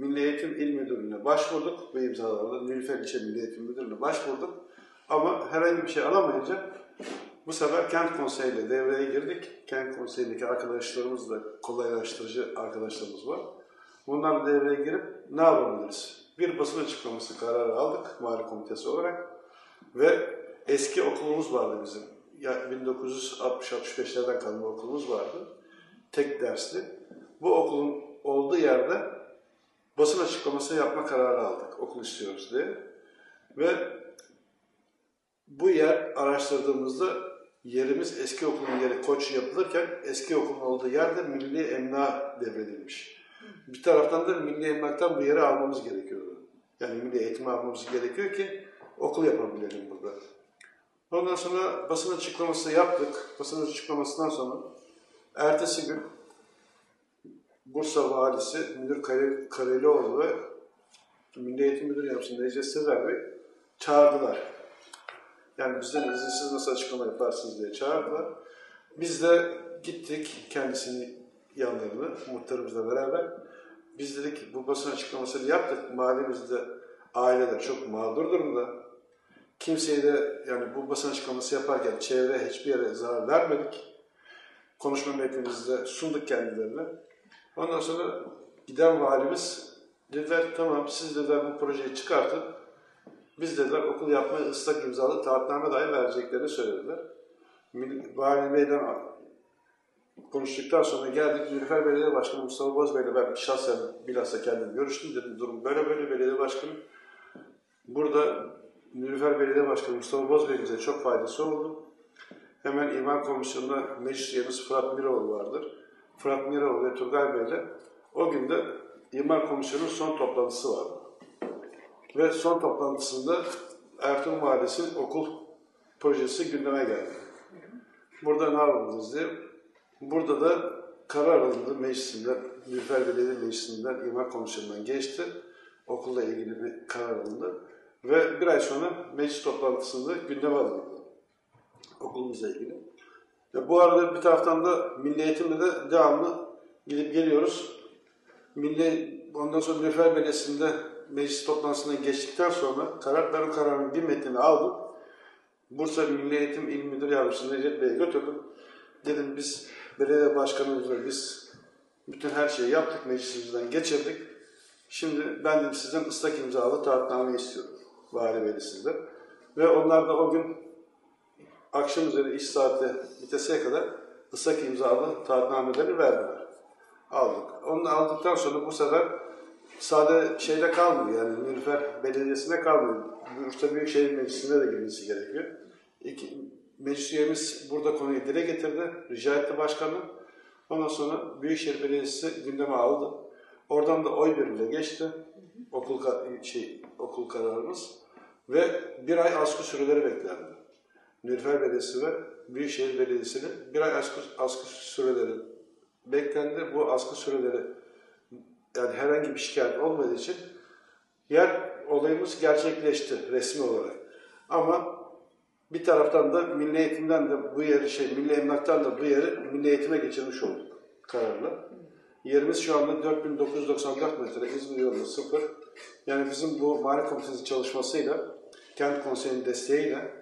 Milli Eğitim İl Müdürlüğü'ne başvurduk ve imzalarla Nilüfer İlçe Milli Eğitim Müdürlüğü'ne başvurduk. Ama herhangi bir şey alamayınca bu sefer kent konseyiyle devreye girdik. Kent konseyindeki arkadaşlarımız da kolaylaştırıcı arkadaşlarımız var. Bunlarla devreye girip ne yapabiliriz? Bir basın açıklaması kararı aldık mahalle komitesi olarak ve eski okulumuz vardı bizim. Ya 1960-65'lerden kalma okulumuz vardı. Tek dersli. Bu okulun olduğu yerde basın açıklaması yapma kararı aldık. Okul istiyoruz diye. Ve bu yer araştırdığımızda yerimiz eski okulun yeri Koç yapılırken eski okulun olduğu yerde Milli Emlak devredilmiş. Bir taraftan da Milli Emlak'tan bu yeri almamız gerekiyordu. Yani Milli Eğitimi almamız gerekiyor ki okul yapabilelim burada. Ondan sonra basın açıklaması yaptık. Basın açıklamasından sonra ertesi gün Bursa Valisi Kare- Karelioğlu ve Milli Eğitim Müdürü Yardımcısı Necdet Sezer Bey çağırdılar. Yani bizden izinsiz nasıl açıklama yaparsınız diye çağırdılar. Biz de gittik kendisinin yanlarına, muhtarımızla beraber. Biz dedik bu basın açıklamasını yaptık. Mahallemizde aileler çok mağdur durumda. Kimseye de yani bu basın açıklaması yaparken çevre hiçbir yere zarar vermedik. Konuşma metnimizi de sunduk kendilerine. Ondan sonra giden valimiz dediler tamam siz dediler bu projeyi çıkartın. Biz dediler okul yapmaya ıslak imzalı taahhütname dahi vereceklerini söylediler. Vali Bey'den konuştuktan sonra geldik Nilüfer Belediye Başkanı Mustafa Bozbey'le ben şahsen bilhassa kendim görüştüm dedim durum böyle böyle belediye başkanı. Burada Nilüfer Belediye Başkanı Mustafa Bozbey'in bize çok faydası oldu. Hemen İmar Komisyonu'nda meclis üyemiz Fırat Miroğlu vardır. Fırat Miroğlu ve Turgay Bey'le o gün de İmar Komisyonu'nun son toplantısı vardı. Ve son toplantısında Ertuğrul Mahallesi'nin okul projesi gündeme geldi. Burada ne yapabiliriz diye. Burada da karar alındı meclisinden, Nilüfer Belediye Meclisi'nden, İmar Komisyonu'ndan geçti. Okulla ilgili bir karar alındı. Ve bir ay sonra meclis toplantısında gündeme alındı. Okulumuzla ilgili. Ve bu arada bir taraftan da Milli Eğitim'de de devamlı gidip geliyoruz. Milli, ondan sonra Nilüfer Belediyesi'nde meclis toplantısından geçtikten sonra karar, ben o kararın bir metnini aldım. Bursa Milli Eğitim İl Müdür Yardımcısı Necdet Bey'e götürdüm. Dedim biz belediye başkanımızla biz bütün her şeyi yaptık, meclisimizden geçirdik. Şimdi ben dedim sizden ıslak imzalı taahhütname istiyorum. Vali Bey'le sizden. Ve onlar da o gün akşam üzeri iş saati biteseye kadar ıslak imzalı taahhütnameleri verdiler. Aldık. Onu aldıktan sonra bu sefer sade şeyde kalmıyor yani Nilüfer Belediyesi'nde kalmıyor. Bursa Büyükşehir Meclisi'nde de girmesi gerekiyor. İki, meclis üyemiz burada konuyu dile getirdi. Rica etti başkanı. Ondan sonra Büyükşehir Belediyesi gündeme aldı. Oradan da oy birliğiyle geçti. Okul şey okul kararımız ve bir ay askı süreleri beklendi. Nilüfer Belediyesi ve Büyükşehir Belediyesi'nin bir ay askı, askı süreleri beklendi. Bu askı süreleri yani herhangi bir şikayet olmadığı için yer olayımız gerçekleşti resmi olarak. Ama bir taraftan da Milli Eğitim'den de bu yeri şey Milli Emlak'tan da bu yeri Milli Eğitim'e geçirmiş olduk kararla. Yerimiz şu anda 4994 metre İzmir yolunda sıfır. Yani bizim bu mali komitesi çalışmasıyla kent konseyinin desteğiyle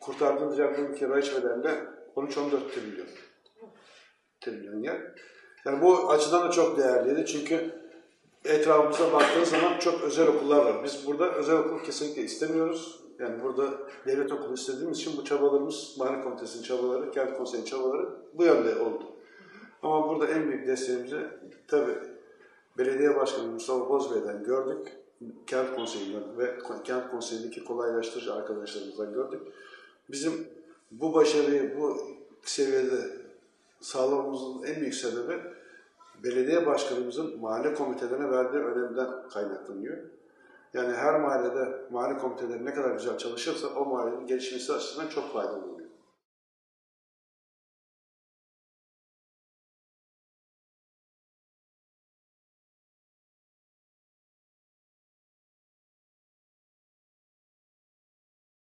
kurtardığımız yardımın kira içmelerinde 13-14 trilyon trilyon yer. Yani bu açıdan da çok değerliydi çünkü etrafımıza baktığın zaman çok özel okullar var. Biz burada özel okul kesinlikle istemiyoruz. Yani burada devlet okulu istediğimiz için bu çabalarımız, Mali Komitesi'nin çabaları, Kent Konseyi'nin çabaları bu yönde oldu. Ama burada en büyük desteğimizi tabii Belediye Başkanı Mustafa Bozbey'den gördük. Kent Konseyi'nden ve Kent Konseyi'ndeki kolaylaştırıcı arkadaşlarımızdan gördük. Bizim bu başarıyı bu seviyede sağlamamızın en büyük sebebi belediye başkanımızın mahalle komitelerine verdiği önemden kaynaklanıyor. Yani her mahallede mahalle komiteleri ne kadar güzel çalışırsa o mahallenin gelişmesi açısından çok faydalı oluyor.